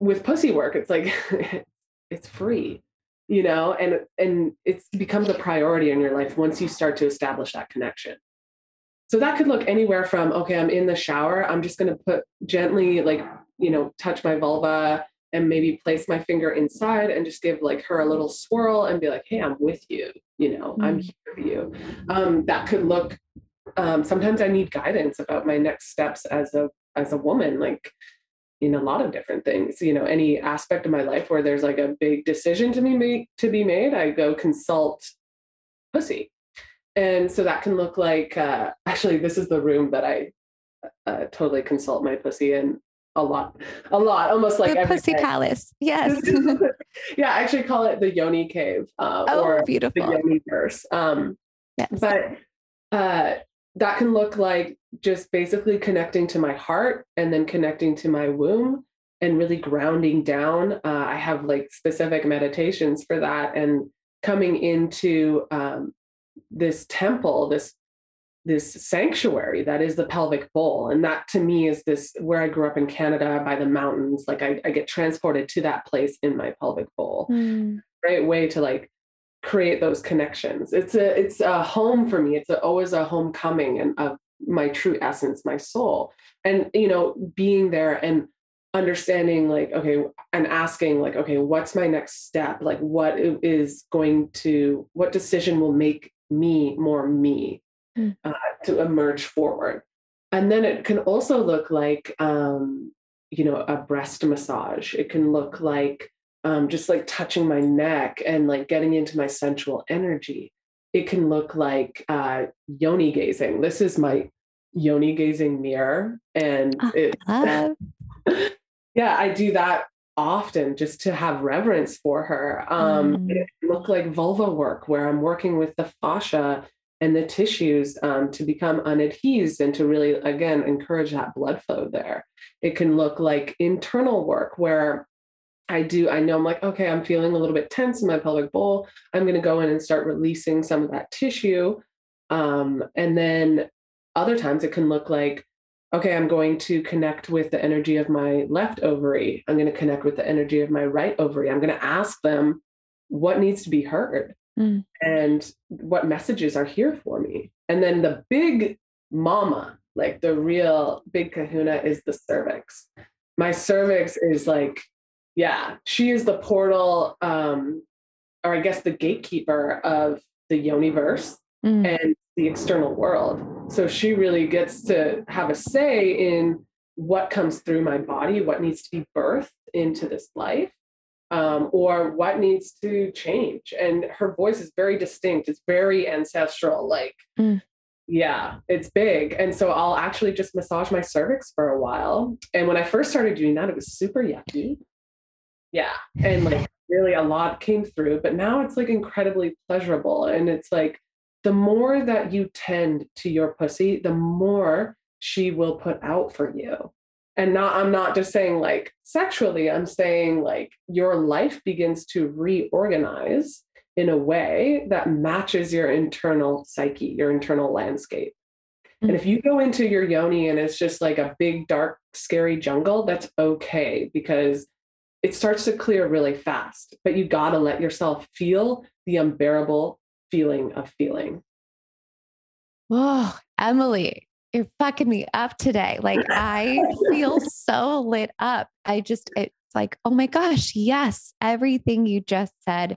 with pussy work, it's like it's free you know and and it becomes a priority in your life once you start to establish that connection so that could look anywhere from okay i'm in the shower i'm just going to put gently like you know touch my vulva and maybe place my finger inside and just give like her a little swirl and be like hey i'm with you you know mm-hmm. i'm here for you um, that could look um, sometimes i need guidance about my next steps as a as a woman like in a lot of different things you know any aspect of my life where there's like a big decision to be made to be made i go consult pussy and so that can look like uh, actually this is the room that i uh, totally consult my pussy in a lot a lot almost like the pussy day. palace yes yeah i actually call it the yoni cave uh, oh, or beautiful. the yoni verse um yes. but uh that can look like just basically connecting to my heart and then connecting to my womb and really grounding down. Uh, I have like specific meditations for that and coming into um, this temple, this this sanctuary that is the pelvic bowl and that to me is this where i grew up in canada by the mountains like i, I get transported to that place in my pelvic bowl mm. great way to like create those connections. It's a it's a home for me. It's a, always a homecoming and of my true essence, my soul. And you know, being there and understanding like okay and asking like okay what's my next step like what is going to what decision will make me more me mm. uh, to emerge forward and then it can also look like um you know a breast massage it can look like um, just like touching my neck and like getting into my sensual energy. it can look like uh, yoni gazing. This is my yoni gazing mirror. And Ah, it's, love. yeah, I do that often just to have reverence for her. Um, Mm. It can look like vulva work where I'm working with the fascia and the tissues um, to become unadhesed and to really, again, encourage that blood flow there. It can look like internal work where I do, I know I'm like, okay, I'm feeling a little bit tense in my pelvic bowl. I'm going to go in and start releasing some of that tissue. Um, and then other times it can look like, okay, I'm going to connect with the energy of my left ovary. I'm going to connect with the energy of my right ovary. I'm going to ask them what needs to be heard Mm. and what messages are here for me. And then the big mama, like the real big kahuna, is the cervix. My cervix is like, yeah, she is the portal, um, or I guess the gatekeeper of the yoniverse Mm. and the external world. So she really gets to have a say in what comes through my body, what needs to be birthed into this life, um, or what needs to change. And her voice is very distinct, it's very ancestral. Like, Mm. yeah, it's big. And so I'll actually just massage my cervix for a while. And when I first started doing that, it was super yucky. Yeah. And like, really a lot came through, but now it's like incredibly pleasurable. And it's like, the more that you tend to your pussy, the more she will put out for you. And not, I'm not just saying like sexually, I'm saying like your life begins to reorganize in a way that matches your internal psyche, your internal landscape. And if mm-hmm. you go into your yoni and it's just like a big, dark, scary jungle, that's okay because it starts to clear really fast. But you got to let yourself feel the unbearable feeling of feeling. Whoa, Emily, you're fucking me up today. Like I feel so lit up. I just, it's like, oh my gosh, yes, everything you just said.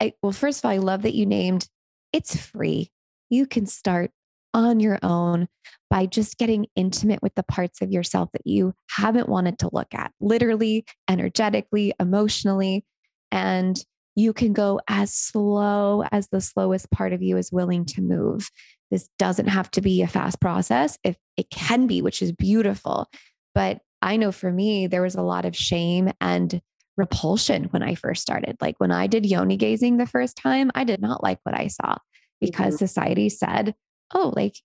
I, well, first of all, I love that you named it's free. You can start on your own by just getting intimate with the parts of yourself that you haven't wanted to look at, literally, energetically, emotionally. And you can go as slow as the slowest part of you is willing to move. This doesn't have to be a fast process. If it can be, which is beautiful. But I know for me, there was a lot of shame and repulsion when I first started. Like when I did yoni gazing the first time, I did not like what I saw mm-hmm. because society said, oh, like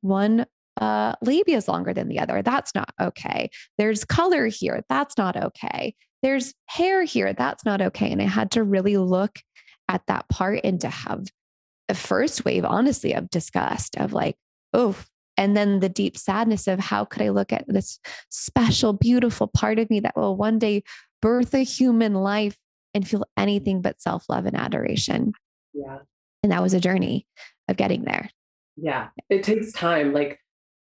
one uh, labia is longer than the other. That's not okay. There's color here. That's not okay. There's hair here. That's not okay. And I had to really look at that part and to have a first wave, honestly, of disgust of like, oh, and then the deep sadness of how could I look at this special, beautiful part of me that will one day birth a human life and feel anything but self love and adoration. Yeah. And that was a journey of getting there. Yeah. It takes time. Like,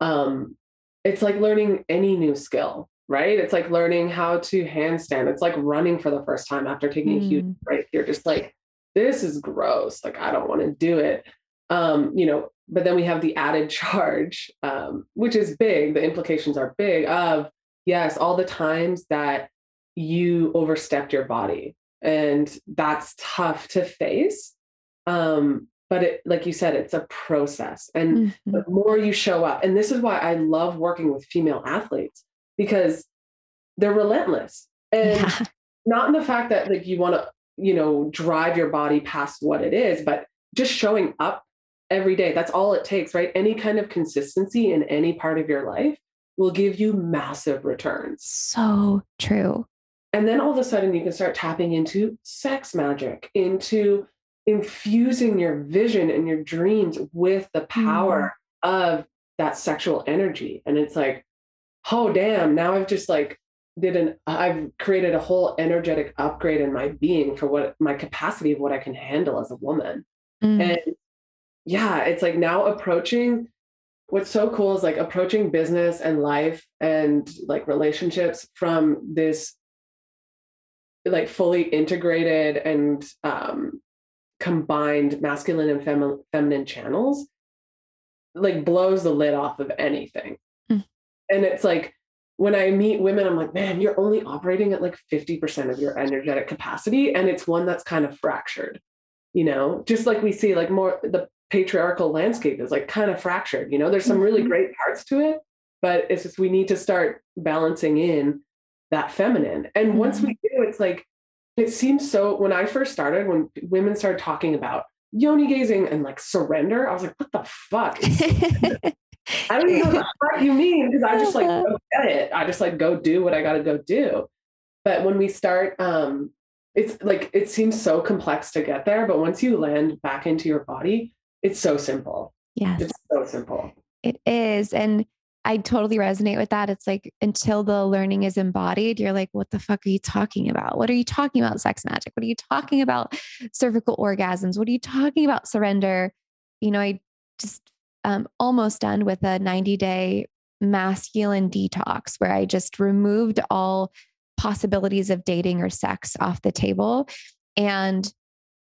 um, it's like learning any new skill, right? It's like learning how to handstand. It's like running for the first time after taking a huge Mm. break. You're just like, this is gross. Like, I don't want to do it. Um, you know, but then we have the added charge, um, which is big. The implications are big of, yes, all the times that you overstepped your body. And that's tough to face. Um, but it, like you said, it's a process. And Mhm. the more you show up, and this is why I love working with female athletes because they're relentless. And Yeah. not in the fact that like you want to, you know, drive your body past what it is, but just showing up every day. That's all it takes, right? Any kind of consistency in any part of your life will give you massive returns. So true. And then all of a sudden you can start tapping into sex magic, into infusing your vision and your dreams with the power of that sexual energy. And it's like, oh damn, now I've just like did an I've created a whole energetic upgrade in my being for what my capacity of what I can handle as a woman. Mm. And yeah, it's like now approaching what's so cool is like approaching business and life and like relationships from this like fully integrated and um combined masculine and femi- feminine channels like blows the lid off of anything. Mm. And it's like when I meet women, I'm like, man, you're only operating at like 50% of your energetic capacity. And it's one that's kind of fractured. you know, just like we see like more the patriarchal landscape is like kind of fractured, you know, there's some really Mhm. great parts to it, but it's just we need to start balancing in that feminine. And once we do, it's like it seems so when I first started, when women started talking about yoni gazing and like surrender, I was like, what the fuck? I don't even know what you mean because I just like go get it. I just like go do what I gotta go do. But when we start, um, it's like it seems so complex to get there, but once you land back into your body, it's so simple. yes. It's so simple. It is. And I totally resonate with that. It's like until the learning is embodied, you're like, what the fuck are you talking about? What are you talking about sex magic? What are you talking about cervical orgasms? What are you talking about surrender? You know, I just um, almost done with a 90 day masculine detox where I just removed all possibilities of dating or sex off the table. And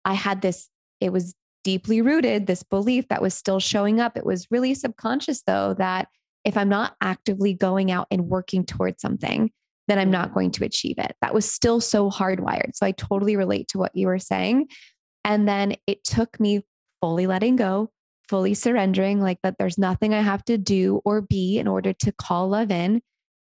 I had this, it was deeply rooted, this belief that was still showing up. It was really subconscious, though, that if I'm not actively going out and working towards something, then I'm not going to achieve it. That was still so hardwired. So I totally relate to what you were saying. And then it took me fully letting go, fully surrendering, like that there's nothing I have to do or be in order to call love in.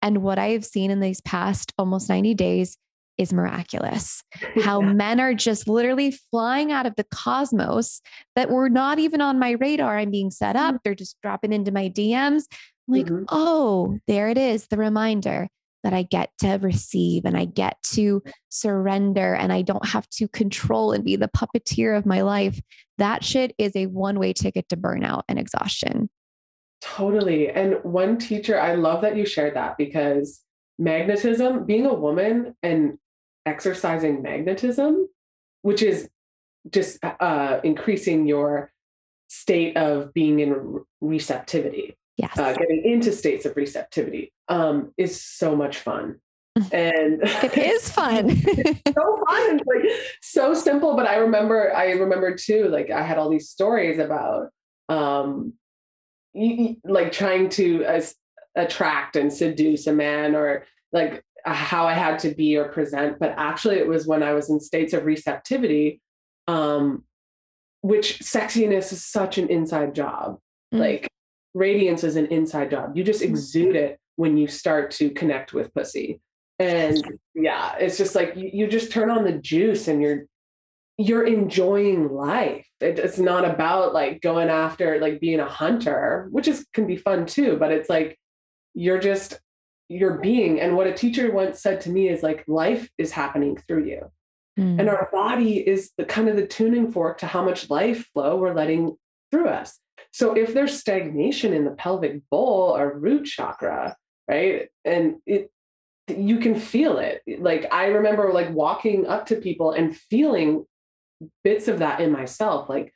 And what I have seen in these past almost 90 days is miraculous. How men are just literally flying out of the cosmos that were not even on my radar. I'm being set up. Mm-hmm. They're just dropping into my DMs. Like, Mhm. oh, there it is the reminder that I get to receive and I get to surrender and I don't have to control and be the puppeteer of my life. That shit is a one way ticket to burnout and exhaustion. Totally. And one teacher, I love that you shared that because magnetism, being a woman and exercising magnetism, which is just uh, increasing your state of being in receptivity, Yes. uh, getting into states of receptivity, um, is so much fun. And it is fun. so fun and like so simple. But I remember, I remember too, like I had all these stories about um like trying to uh, attract and seduce a man or like uh, how I had to be or present. But actually it was when I was in states of receptivity, um, which sexiness is such an inside job. Mm. Like radiance is an inside job. You just exude it when you start to connect with pussy. And yeah, it's just like you, you just turn on the juice and you're you're enjoying life. It, it's not about like going after like being a hunter, which is can be fun too, but it's like you're just you're being. And what a teacher once said to me is like life is happening through you. Mm. And our body is the kind of the tuning fork to how much life flow we're letting through us. So if there's stagnation in the pelvic bowl or root chakra, right? And it you can feel it. Like I remember like walking up to people and feeling bits of that in myself. Like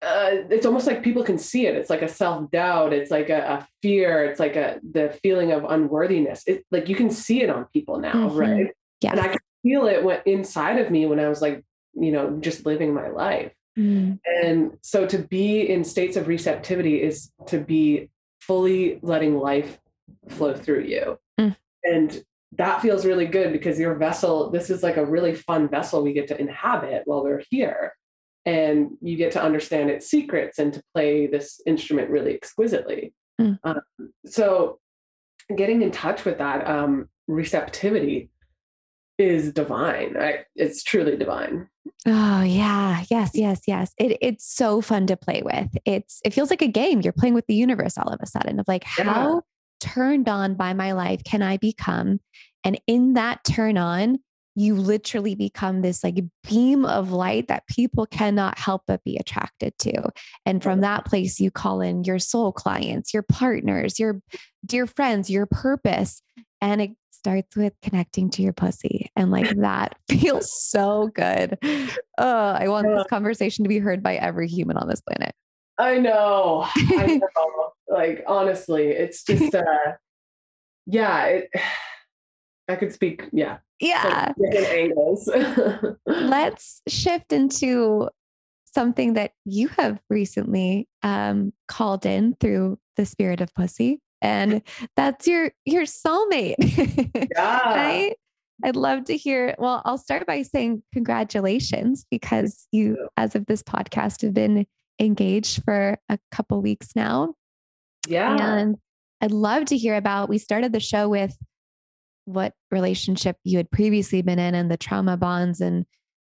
uh, it's almost like people can see it. It's like a self doubt. It's like a, a, fear. It's like a the feeling of unworthiness. It like you can see it on people now, Mhm. right? Yeah, And I could feel it went inside of me when I was like, you know, just living my life. Mm. And so to be in states of receptivity is to be fully letting life flow through you. Mm. And that feels really good because your vessel, this is like a really fun vessel we get to inhabit while we're here. And you get to understand its secrets and to play this instrument really exquisitely. Mm. Um, so getting in touch with that um, receptivity is divine. I, it's truly divine. Oh yeah, yes, yes, yes. It, it's so fun to play with. It's it feels like a game. You're playing with the universe all of a sudden. Of like, Yeah. how turned on by my life can I become? And in that turn on, you literally become this like beam of light that people cannot help but be attracted to. And from that place, you call in your soul clients, your partners, your dear friends, your purpose, and it starts with connecting to your pussy. And like that feels so good. Oh, I want this conversation to be heard by every human on this planet. I know. I know. like honestly, it's just uh yeah, it I could speak, yeah. Yeah. Like, different angles. Let's shift into something that you have recently um, called in through the spirit of pussy. And that's your your soulmate. yeah. right? I'd love to hear. Well, I'll start by saying congratulations because you, as of this podcast, have been engaged for a couple weeks now. Yeah. And I'd love to hear about. We started the show with what relationship you had previously been in and the trauma bonds and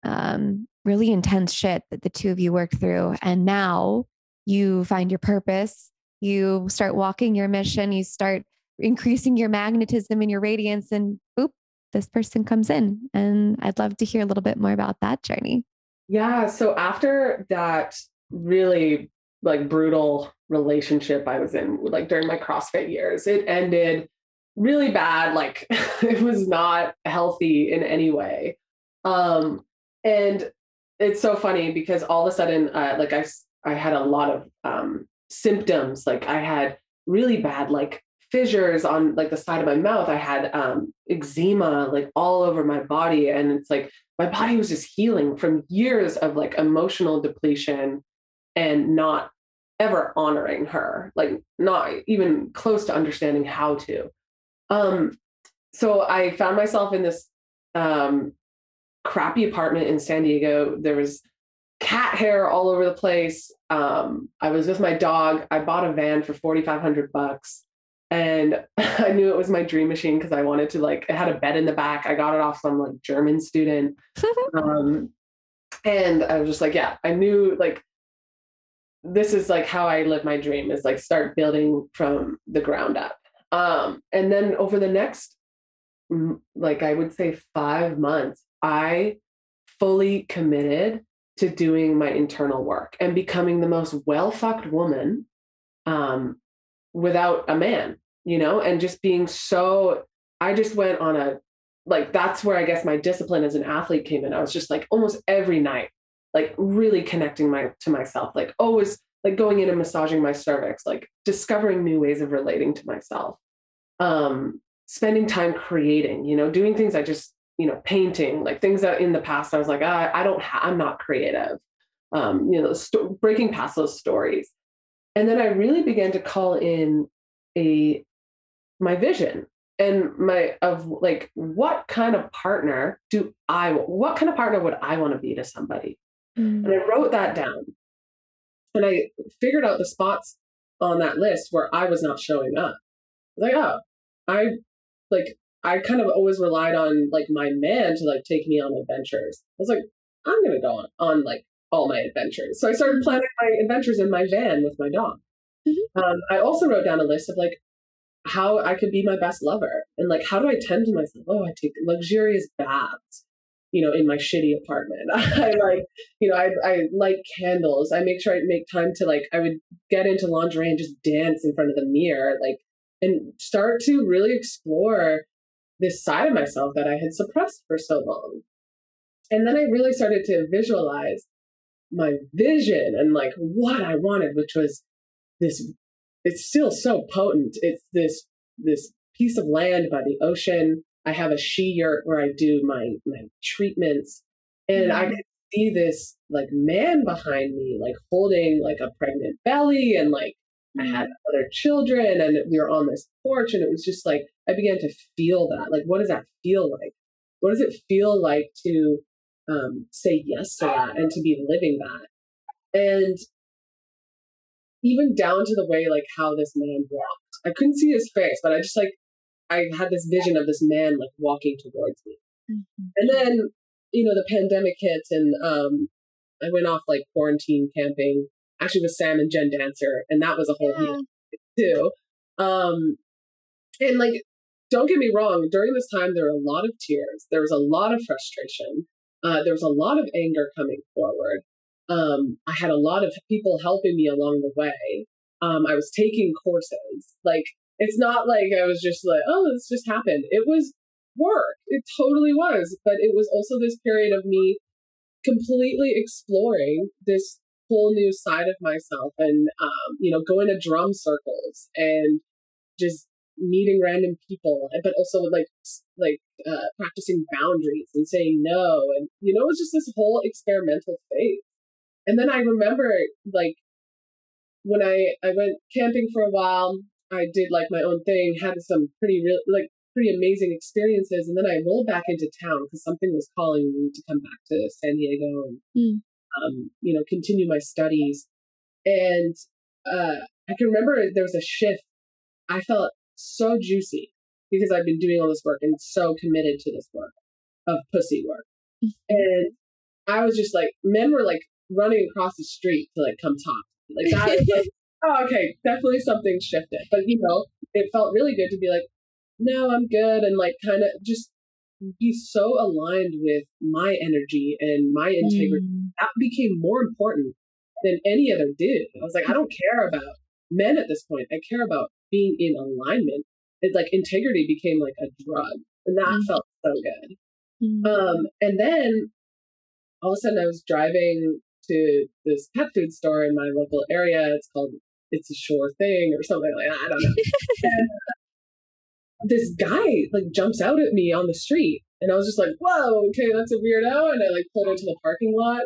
um, really intense shit that the two of you worked through. And now you find your purpose, you start walking your mission, you start increasing your magnetism and your radiance, and boop, this person comes in. And I'd love to hear a little bit more about that journey. Yeah. So after that really like brutal relationship I was in, like during my CrossFit years, it ended really bad. Like it was not healthy in any way. Um, and it's so funny because all of a sudden, uh, like I, I had a lot of um, symptoms. Like I had really bad, like fissures on like the side of my mouth. I had um, eczema like all over my body. And it's like my body was just healing from years of like emotional depletion and not ever honoring her, like not even close to understanding how to. Um, so I found myself in this um, crappy apartment in San Diego. There was cat hair all over the place. Um, I was with my dog. I bought a van for 4,500 bucks and I knew it was my dream machine because I wanted to like, it had a bed in the back. I got it off some like German student. um, and I was just like, yeah, I knew like, this is like how I live my dream is like start building from the ground up. Um, and then over the next, like I would say five months, I fully committed to doing my internal work and becoming the most well fucked woman um, without a man, you know, and just being so. I just went on a like that's where I guess my discipline as an athlete came in. I was just like almost every night, like really connecting my to myself, like always like going in and massaging my cervix, like discovering new ways of relating to myself. Um, spending time creating, you know, doing things I just you know, painting, like things that in the past I was like, ah, I don't, ha- I'm not creative. Um, you know, st- breaking past those stories. And then I really began to call in a my vision and my of like what kind of partner do I what kind of partner would I want to be to somebody? Mm. And I wrote that down. And I figured out the spots on that list where I was not showing up. I was like, oh, I like I kind of always relied on like my man to like take me on adventures. I was like, I'm gonna go on, on like all my adventures. So I started planning my adventures in my van with my dog. Mm-hmm. Um, I also wrote down a list of like how I could be my best lover and like how do I tend to myself? Oh, I take luxurious baths, you know, in my shitty apartment. I like, you know, I I light candles. I make sure I make time to like I would get into lingerie and just dance in front of the mirror, like and start to really explore this side of myself that I had suppressed for so long. And then I really started to visualize my vision and like what I wanted, which was this it's still so potent. It's this this piece of land by the ocean. I have a she yurt where I do my my treatments. And mm-hmm. I could see this like man behind me, like holding like a pregnant belly and like I had other children and we were on this porch and it was just like I began to feel that. Like what does that feel like? What does it feel like to um, say yes to that and to be living that? And even down to the way like how this man walked. I couldn't see his face, but I just like I had this vision of this man like walking towards me. Mm-hmm. And then, you know, the pandemic hit and um I went off like quarantine camping actually with Sam and Jen Dancer, and that was a whole yeah. too. Um, and like, don't get me wrong, during this time there were a lot of tears, there was a lot of frustration, uh, there was a lot of anger coming forward. Um, I had a lot of people helping me along the way. Um, I was taking courses. Like, it's not like I was just like, oh, this just happened. It was work. It totally was. But it was also this period of me completely exploring this whole new side of myself and um, you know going to drum circles and just meeting random people but also like like uh, practicing boundaries and saying no and you know it was just this whole experimental phase and then i remember like when i i went camping for a while i did like my own thing had some pretty real like pretty amazing experiences. And then I rolled back into town because something was calling me to come back to San Diego and, Mm. Um, you know, continue my studies. And uh, I can remember there was a shift. I felt so juicy because I've been doing all this work and so committed to this work of pussy work. And I was just like, men were like running across the street to like come talk. Like that was like, oh, okay, definitely something shifted. But you know, it felt really good to be like, no, I'm good, and like kind of just be so aligned with my energy and my integrity. Mm. That became more important than any other dude. I was like, I don't care about men at this point. I care about being in alignment. It's like integrity became like a drug, and that Mm. felt so good. Mm. Um, and then all of a sudden I was driving to this pet food store in my local area. It's called It's a Sure Thing or something like that. I don't know. and this guy like jumps out at me on the street. And I was just like, whoa, okay, that's a weirdo. And I like pulled into the parking lot.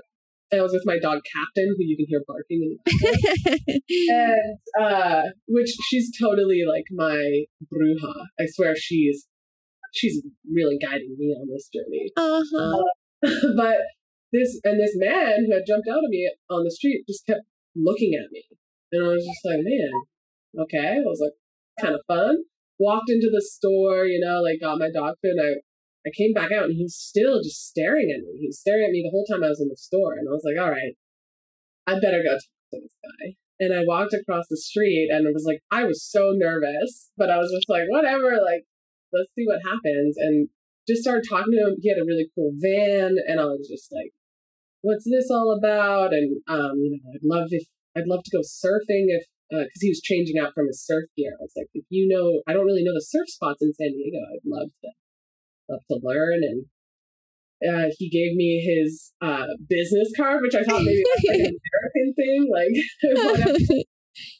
And I was with my dog Captain, who you can hear barking and uh which she's totally like my bruja i swear she's she's really guiding me on this journey uh-huh. but this and this man who had jumped out at me on the street just kept looking at me and i was just like man okay i was like kind of fun walked into the store you know like got my dog food and i i came back out and he was still just staring at me he was staring at me the whole time i was in the store and i was like all right i better go talk to this guy and I walked across the street and it was like, I was so nervous, but I was just like, whatever, like, let's see what happens. And just started talking to him. He had a really cool van. And I was just like, what's this all about? And, um, you know, I'd love if, I'd love to go surfing if, uh, cause he was changing out from his surf gear. I was like, if you know, I don't really know the surf spots in San Diego. I'd love to, love to learn. And, uh, he gave me his uh, business card, which I thought maybe was like an American thing, like.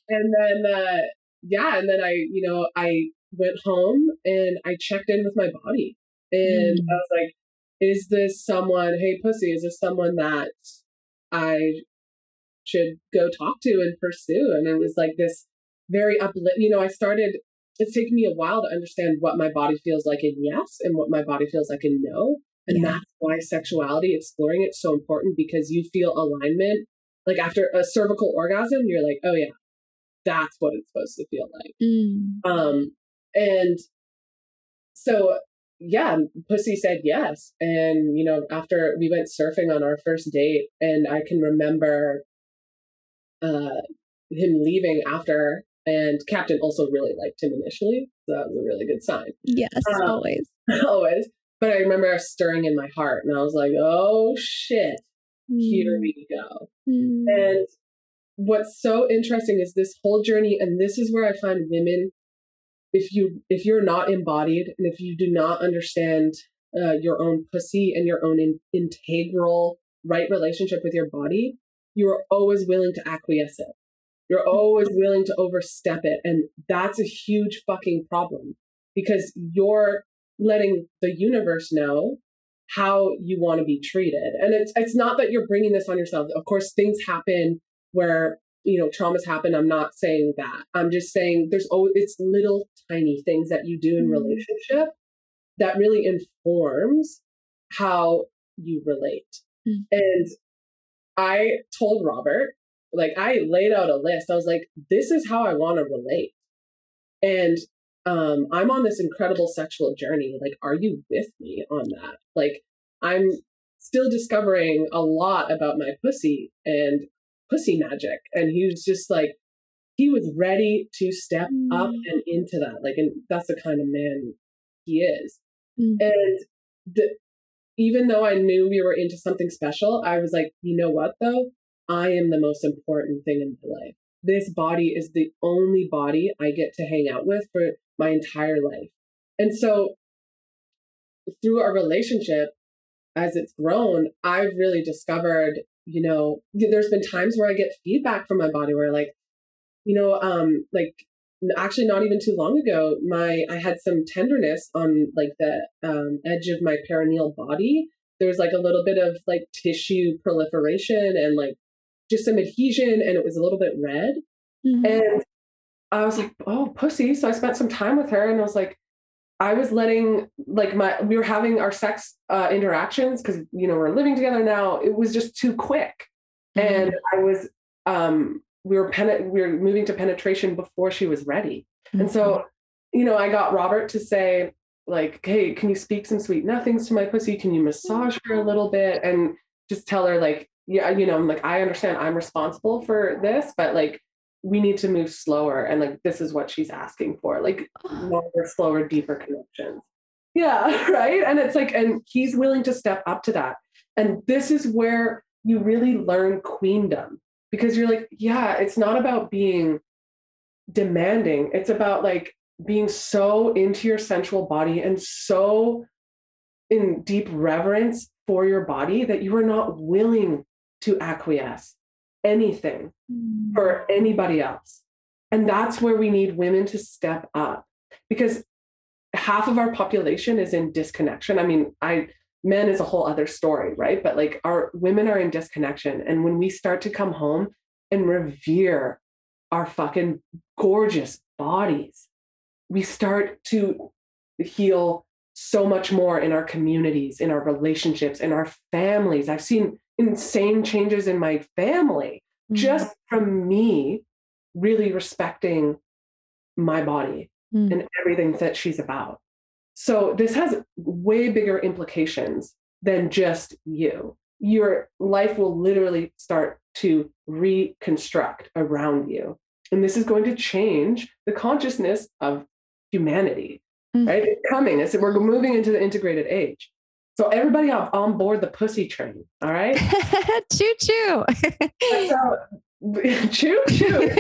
And then, uh, yeah, and then I, you know, I went home and I checked in with my body, and Mm. I was like, "Is this someone? Hey, pussy, is this someone that I should go talk to and pursue?" And it was like this very uplift. You know, I started. It's taken me a while to understand what my body feels like in yes and what my body feels like in no. And Yeah. that's why sexuality, exploring it's so important because you feel alignment. Like after a cervical orgasm, you're like, oh yeah, that's what it's supposed to feel like. Mm. Um, and so yeah, Pussy said yes. And you know, after we went surfing on our first date, and I can remember uh him leaving after and Captain also really liked him initially. So that was a really good sign. Yes, Um, always. Always. But I remember stirring in my heart and I was like, oh shit, here we go. Mm. And what's so interesting is this whole journey, and this is where I find women, if you if you're not embodied and if you do not understand uh, your own pussy and your own in, integral right relationship with your body, you are always willing to acquiesce it. You're always willing to overstep it, and that's a huge fucking problem because you're letting the universe know how you want to be treated. And it's it's not that you're bringing this on yourself. Of course, things happen where you know traumas happen. I'm not saying that. I'm just saying there's always it's little tiny things that you do in Mhm. relationship that really informs how you relate. Mm. And I told Robert, like I laid out a list. I was like, this is how I want to relate. And um, I'm on this incredible sexual journey. Like, are you with me on that? Like, I'm still discovering a lot about my pussy and pussy magic. And he was just like, he was ready to step up Mm. and into that. Like, and that's the kind of man he is. Mm. And the, even though I knew we were into something special, I was like, you know what though? I am the most important thing in my life. This body is the only body I get to hang out with for my entire life. And so through our relationship, as it's grown, I've really discovered, you know, there's been times where I get feedback from my body where like, you know, um, like actually not even too long ago, my I had some tenderness on like the um, edge of my perineal body. There was like a little bit of like tissue proliferation and like just some adhesion, and it was a little bit red. Mhm. And I was like, oh, pussy. So I spent some time with her and I was like, I was letting like my we were having our sex uh, interactions because you know we're living together now. It was just too quick, mm-hmm. and I was um we were pen- we were moving to penetration before she was ready, mm-hmm. and so mm-hmm. you know I got Robert to say like, hey, can you speak some sweet nothings to my pussy? Can you massage her a little bit and just tell her like, yeah, you know, I'm like I understand I'm responsible for this, but like we need to move slower and like this is what she's asking for like longer slower deeper connections yeah right and it's like and he's willing to step up to that and this is where you really learn queendom because you're like yeah it's not about being demanding it's about like being so into your sensual body and so in deep reverence for your body that you are not willing to acquiesce anything mm. for anybody else. And that's where we need women to step up because half of our population is in disconnection. I mean, I men is a whole other story, right? But like our women are in disconnection. And when we start to come home and revere our fucking gorgeous bodies, we start to heal so much more in our communities, in our relationships, in our families. I've seen insane changes in my family mm-hmm. just from me really respecting my body mm-hmm. and everything that she's about. So this has way bigger implications than just you. Your life will literally start to reconstruct around you. And this is going to change the consciousness of humanity, mm-hmm. right? It's coming. It's, we're moving into the integrated age. So everybody on, on board the pussy train. All right. choo choo. so, choo choo.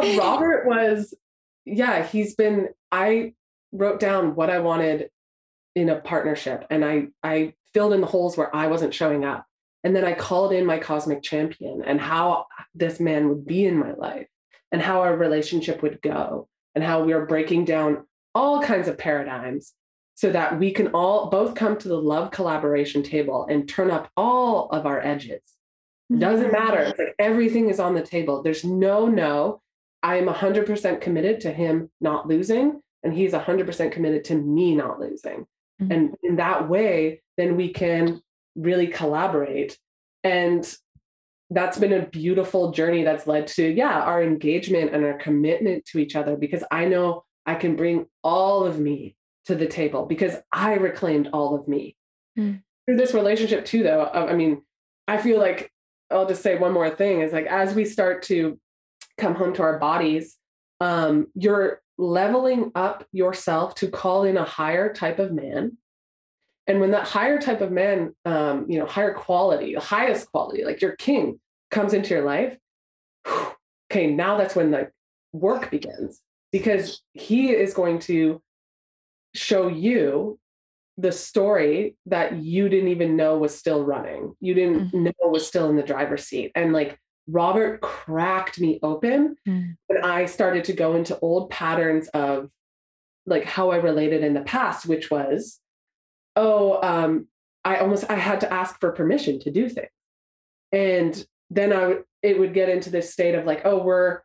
so Robert was, yeah, he's been, I wrote down what I wanted in a partnership and I, I filled in the holes where I wasn't showing up. And then I called in my cosmic champion and how this man would be in my life and how our relationship would go and how we are breaking down all kinds of paradigms so that we can all both come to the love collaboration table and turn up all of our edges. Doesn't mm-hmm. matter. It's like everything is on the table. There's no no. I am 100% committed to him not losing, and he's 100% committed to me not losing. Mm-hmm. And in that way, then we can really collaborate. And that's been a beautiful journey that's led to, yeah, our engagement and our commitment to each other because I know I can bring all of me to the table because I reclaimed all of me. Mm. Through this relationship, too, though, I mean, I feel like I'll just say one more thing is like as we start to come home to our bodies, um, you're leveling up yourself to call in a higher type of man. And when that higher type of man, um, you know, higher quality, the highest quality, like your king, comes into your life, okay, now that's when the work begins because he is going to show you the story that you didn't even know was still running. You didn't mm-hmm. know was still in the driver's seat. And like Robert cracked me open mm-hmm. when I started to go into old patterns of like how I related in the past, which was, oh, um, I almost I had to ask for permission to do things. And then I would it would get into this state of like, oh, we're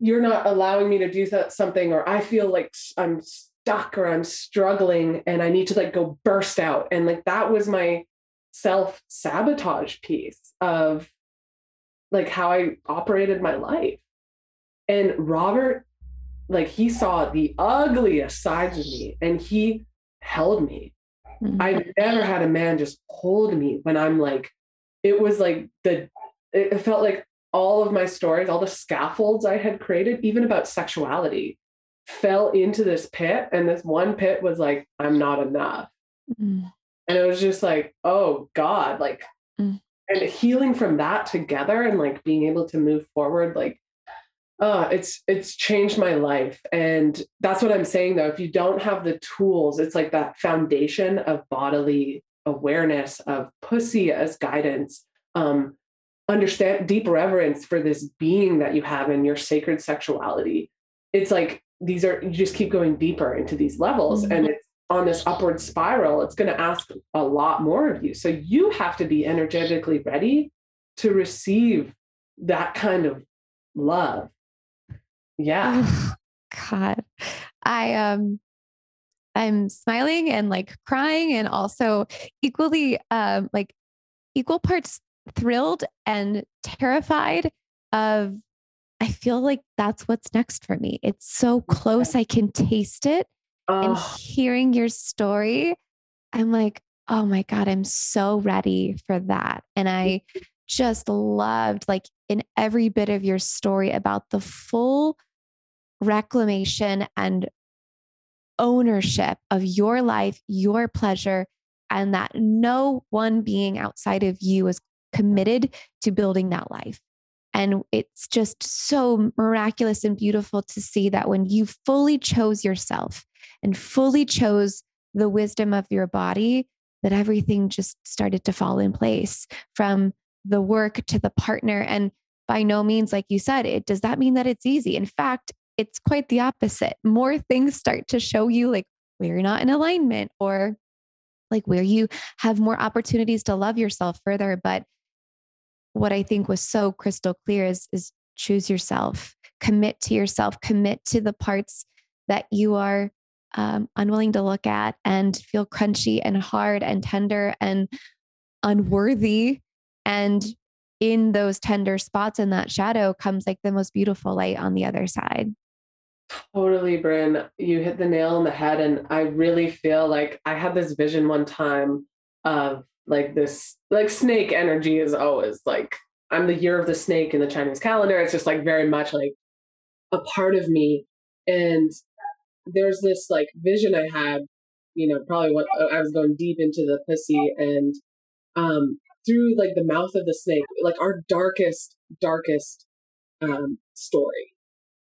you're not allowing me to do that something, or I feel like I'm stuck or I'm struggling and I need to like go burst out. And like that was my self sabotage piece of like how I operated my life. And Robert, like he saw the ugliest sides of me and he held me. Mm-hmm. I've never had a man just hold me when I'm like, it was like the, it felt like all of my stories, all the scaffolds I had created, even about sexuality, fell into this pit and this one pit was like i'm not enough mm. and it was just like oh god like mm. And healing from that together and like being able to move forward like uh it's it's changed my life and that's what i'm saying though if you don't have the tools it's like that foundation of bodily awareness of pussy as guidance um understand deep reverence for this being that you have in your sacred sexuality it's like these are you just keep going deeper into these levels mm-hmm. and it's on this upward spiral it's going to ask a lot more of you. So you have to be energetically ready to receive that kind of love. Yeah. Oh, god. I um I'm smiling and like crying and also equally um like equal parts thrilled and terrified of I feel like that's what's next for me. It's so close I can taste it. Oh. And hearing your story, I'm like, oh my God, I'm so ready for that. And I just loved, like, in every bit of your story about the full reclamation and ownership of your life, your pleasure, and that no one being outside of you is committed to building that life. And it's just so miraculous and beautiful to see that when you fully chose yourself and fully chose the wisdom of your body, that everything just started to fall in place from the work to the partner. And by no means, like you said, it does that mean that it's easy. In fact, it's quite the opposite. More things start to show you like where you're not in alignment or like where you have more opportunities to love yourself further. But what I think was so crystal clear is, is choose yourself, commit to yourself, commit to the parts that you are um, unwilling to look at and feel crunchy and hard and tender and unworthy. And in those tender spots in that shadow comes like the most beautiful light on the other side. Totally, Bryn. You hit the nail on the head. And I really feel like I had this vision one time of like this, like snake energy is always like, I'm the year of the snake in the Chinese calendar. It's just like very much like a part of me. And there's this like vision I had, you know, probably what I was going deep into the pussy and um through like the mouth of the snake, like our darkest, darkest um story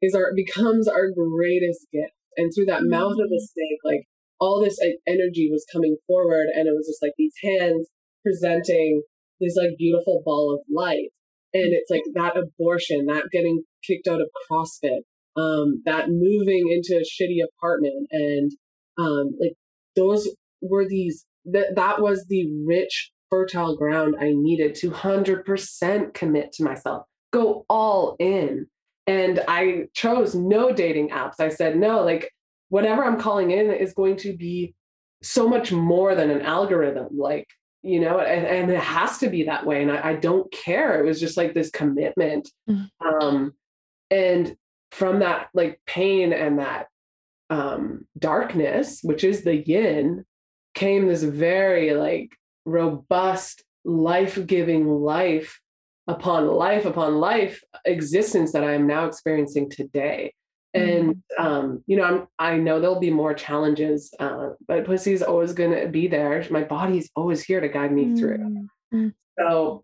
is our becomes our greatest gift. And through that mouth of the mm. snake, like all this like, energy was coming forward and it was just like these hands presenting this like beautiful ball of light. And it's like that abortion, that getting kicked out of CrossFit, um, that moving into a shitty apartment and um, like those were these that that was the rich fertile ground I needed to 100% commit to myself, go all in. And I chose no dating apps. I said, no, like whatever I'm calling in is going to be so much more than an algorithm. Like, you know, and, and it has to be that way. And I, I, don't care. It was just like this commitment. Mm-hmm. Um, and from that like pain and that um, darkness, which is the yin, came this very like robust, life giving life upon life upon life existence that I am now experiencing today. And mm-hmm. um, you know, I'm I know there'll be more challenges, uh, but pussy's always gonna be there. My body's always here to guide me through. Mm-hmm. So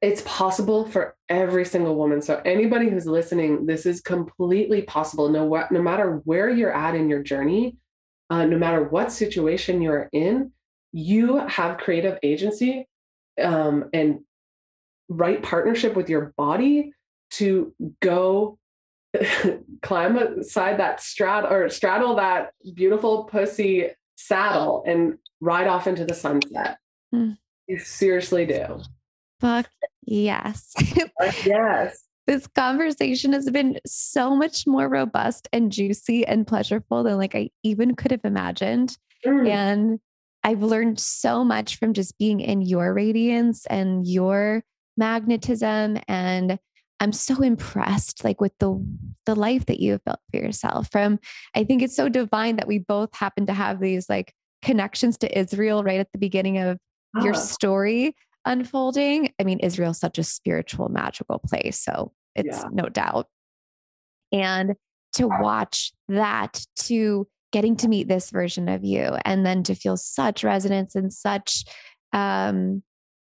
it's possible for every single woman. So anybody who's listening, this is completely possible. No, no matter where you're at in your journey, uh, no matter what situation you're in, you have creative agency um, and right partnership with your body to go climb aside that straddle or straddle that beautiful pussy saddle and ride off into the sunset. Mm. You seriously do. Fuck yes. yes. This conversation has been so much more robust and juicy and pleasurable than like I even could have imagined. Mm. And I've learned so much from just being in your radiance and your magnetism and I'm so impressed like with the the life that you have built for yourself. From I think it's so divine that we both happen to have these like connections to Israel right at the beginning of oh. your story unfolding. I mean, Israel's such a spiritual, magical place. So it's yeah. no doubt. And to watch that, to getting to meet this version of you, and then to feel such resonance and such um,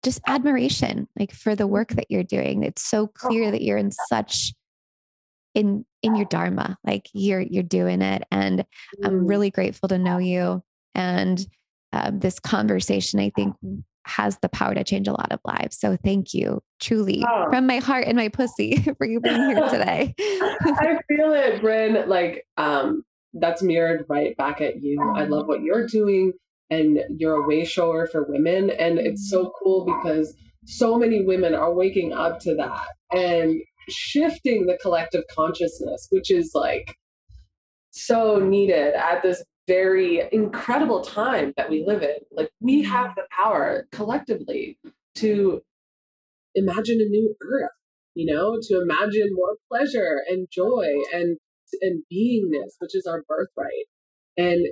just admiration, like for the work that you're doing. It's so clear that you're in such in in your dharma like you're you're doing it and i'm mm. really grateful to know you and um, this conversation i think has the power to change a lot of lives. So thank you truly oh. from my heart and my pussy for you being here today. I feel it, Bryn. Like um, that's mirrored right back at you. I love what you're doing and you're a way shower for women. And it's so cool because so many women are waking up to that and shifting the collective consciousness, which is like so needed at this very incredible time that we live in. Like we Mm-hmm. have the power collectively to imagine a new earth, you know, to imagine more pleasure and joy and and beingness, which is our birthright. And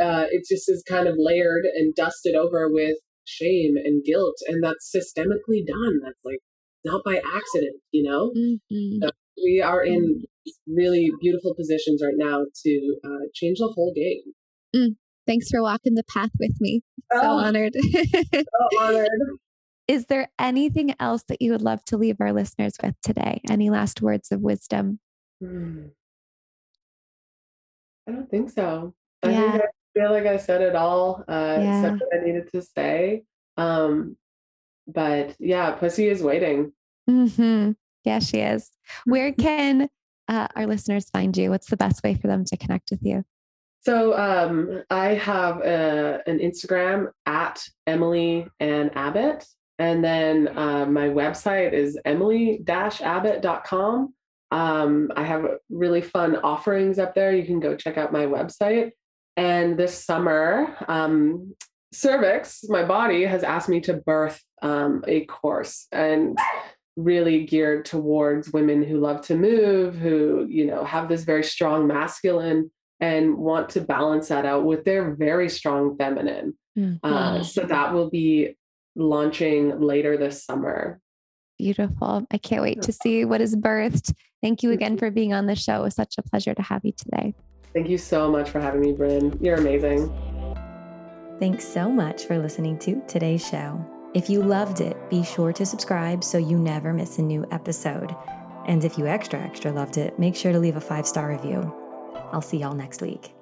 uh, it just is kind of layered and dusted over with shame and guilt, and that's systemically done. That's like not by accident, you know. Mhm. So we are in really beautiful positions right now to uh, change the whole game. Thanks for walking the path with me. So Oh. honored. So honored. Is there anything else that you would love to leave our listeners with today? Any last words of wisdom? Hmm. I don't think so. I Yeah. think I feel like I said it all. Uh, Yeah. Said what I needed to say. Um, but yeah, pussy is waiting. hmm Yeah, she is. Where can uh, our listeners find you? What's the best way for them to connect with you? So um, I have a, an Instagram at Emily and Abbott. And then uh, my website is emily-abbott.com. Um, I have really fun offerings up there. You can go check out my website. And this summer, um, Cervix, my body, has asked me to birth um, a course and really geared towards women who love to move, who, you know, have this very strong masculine and want to balance that out with their very strong feminine. Uh, so that will be launching later this summer. Beautiful. I can't wait to see what is birthed. Thank you again for being on the show. It was such a pleasure to have you today. Thank you so much for having me, Bryn. You're amazing. Thanks so much for listening to today's show. If you loved it, be sure to subscribe so you never miss a new episode. And if you extra, extra loved it, make sure to leave a five star review. I'll see y'all next week.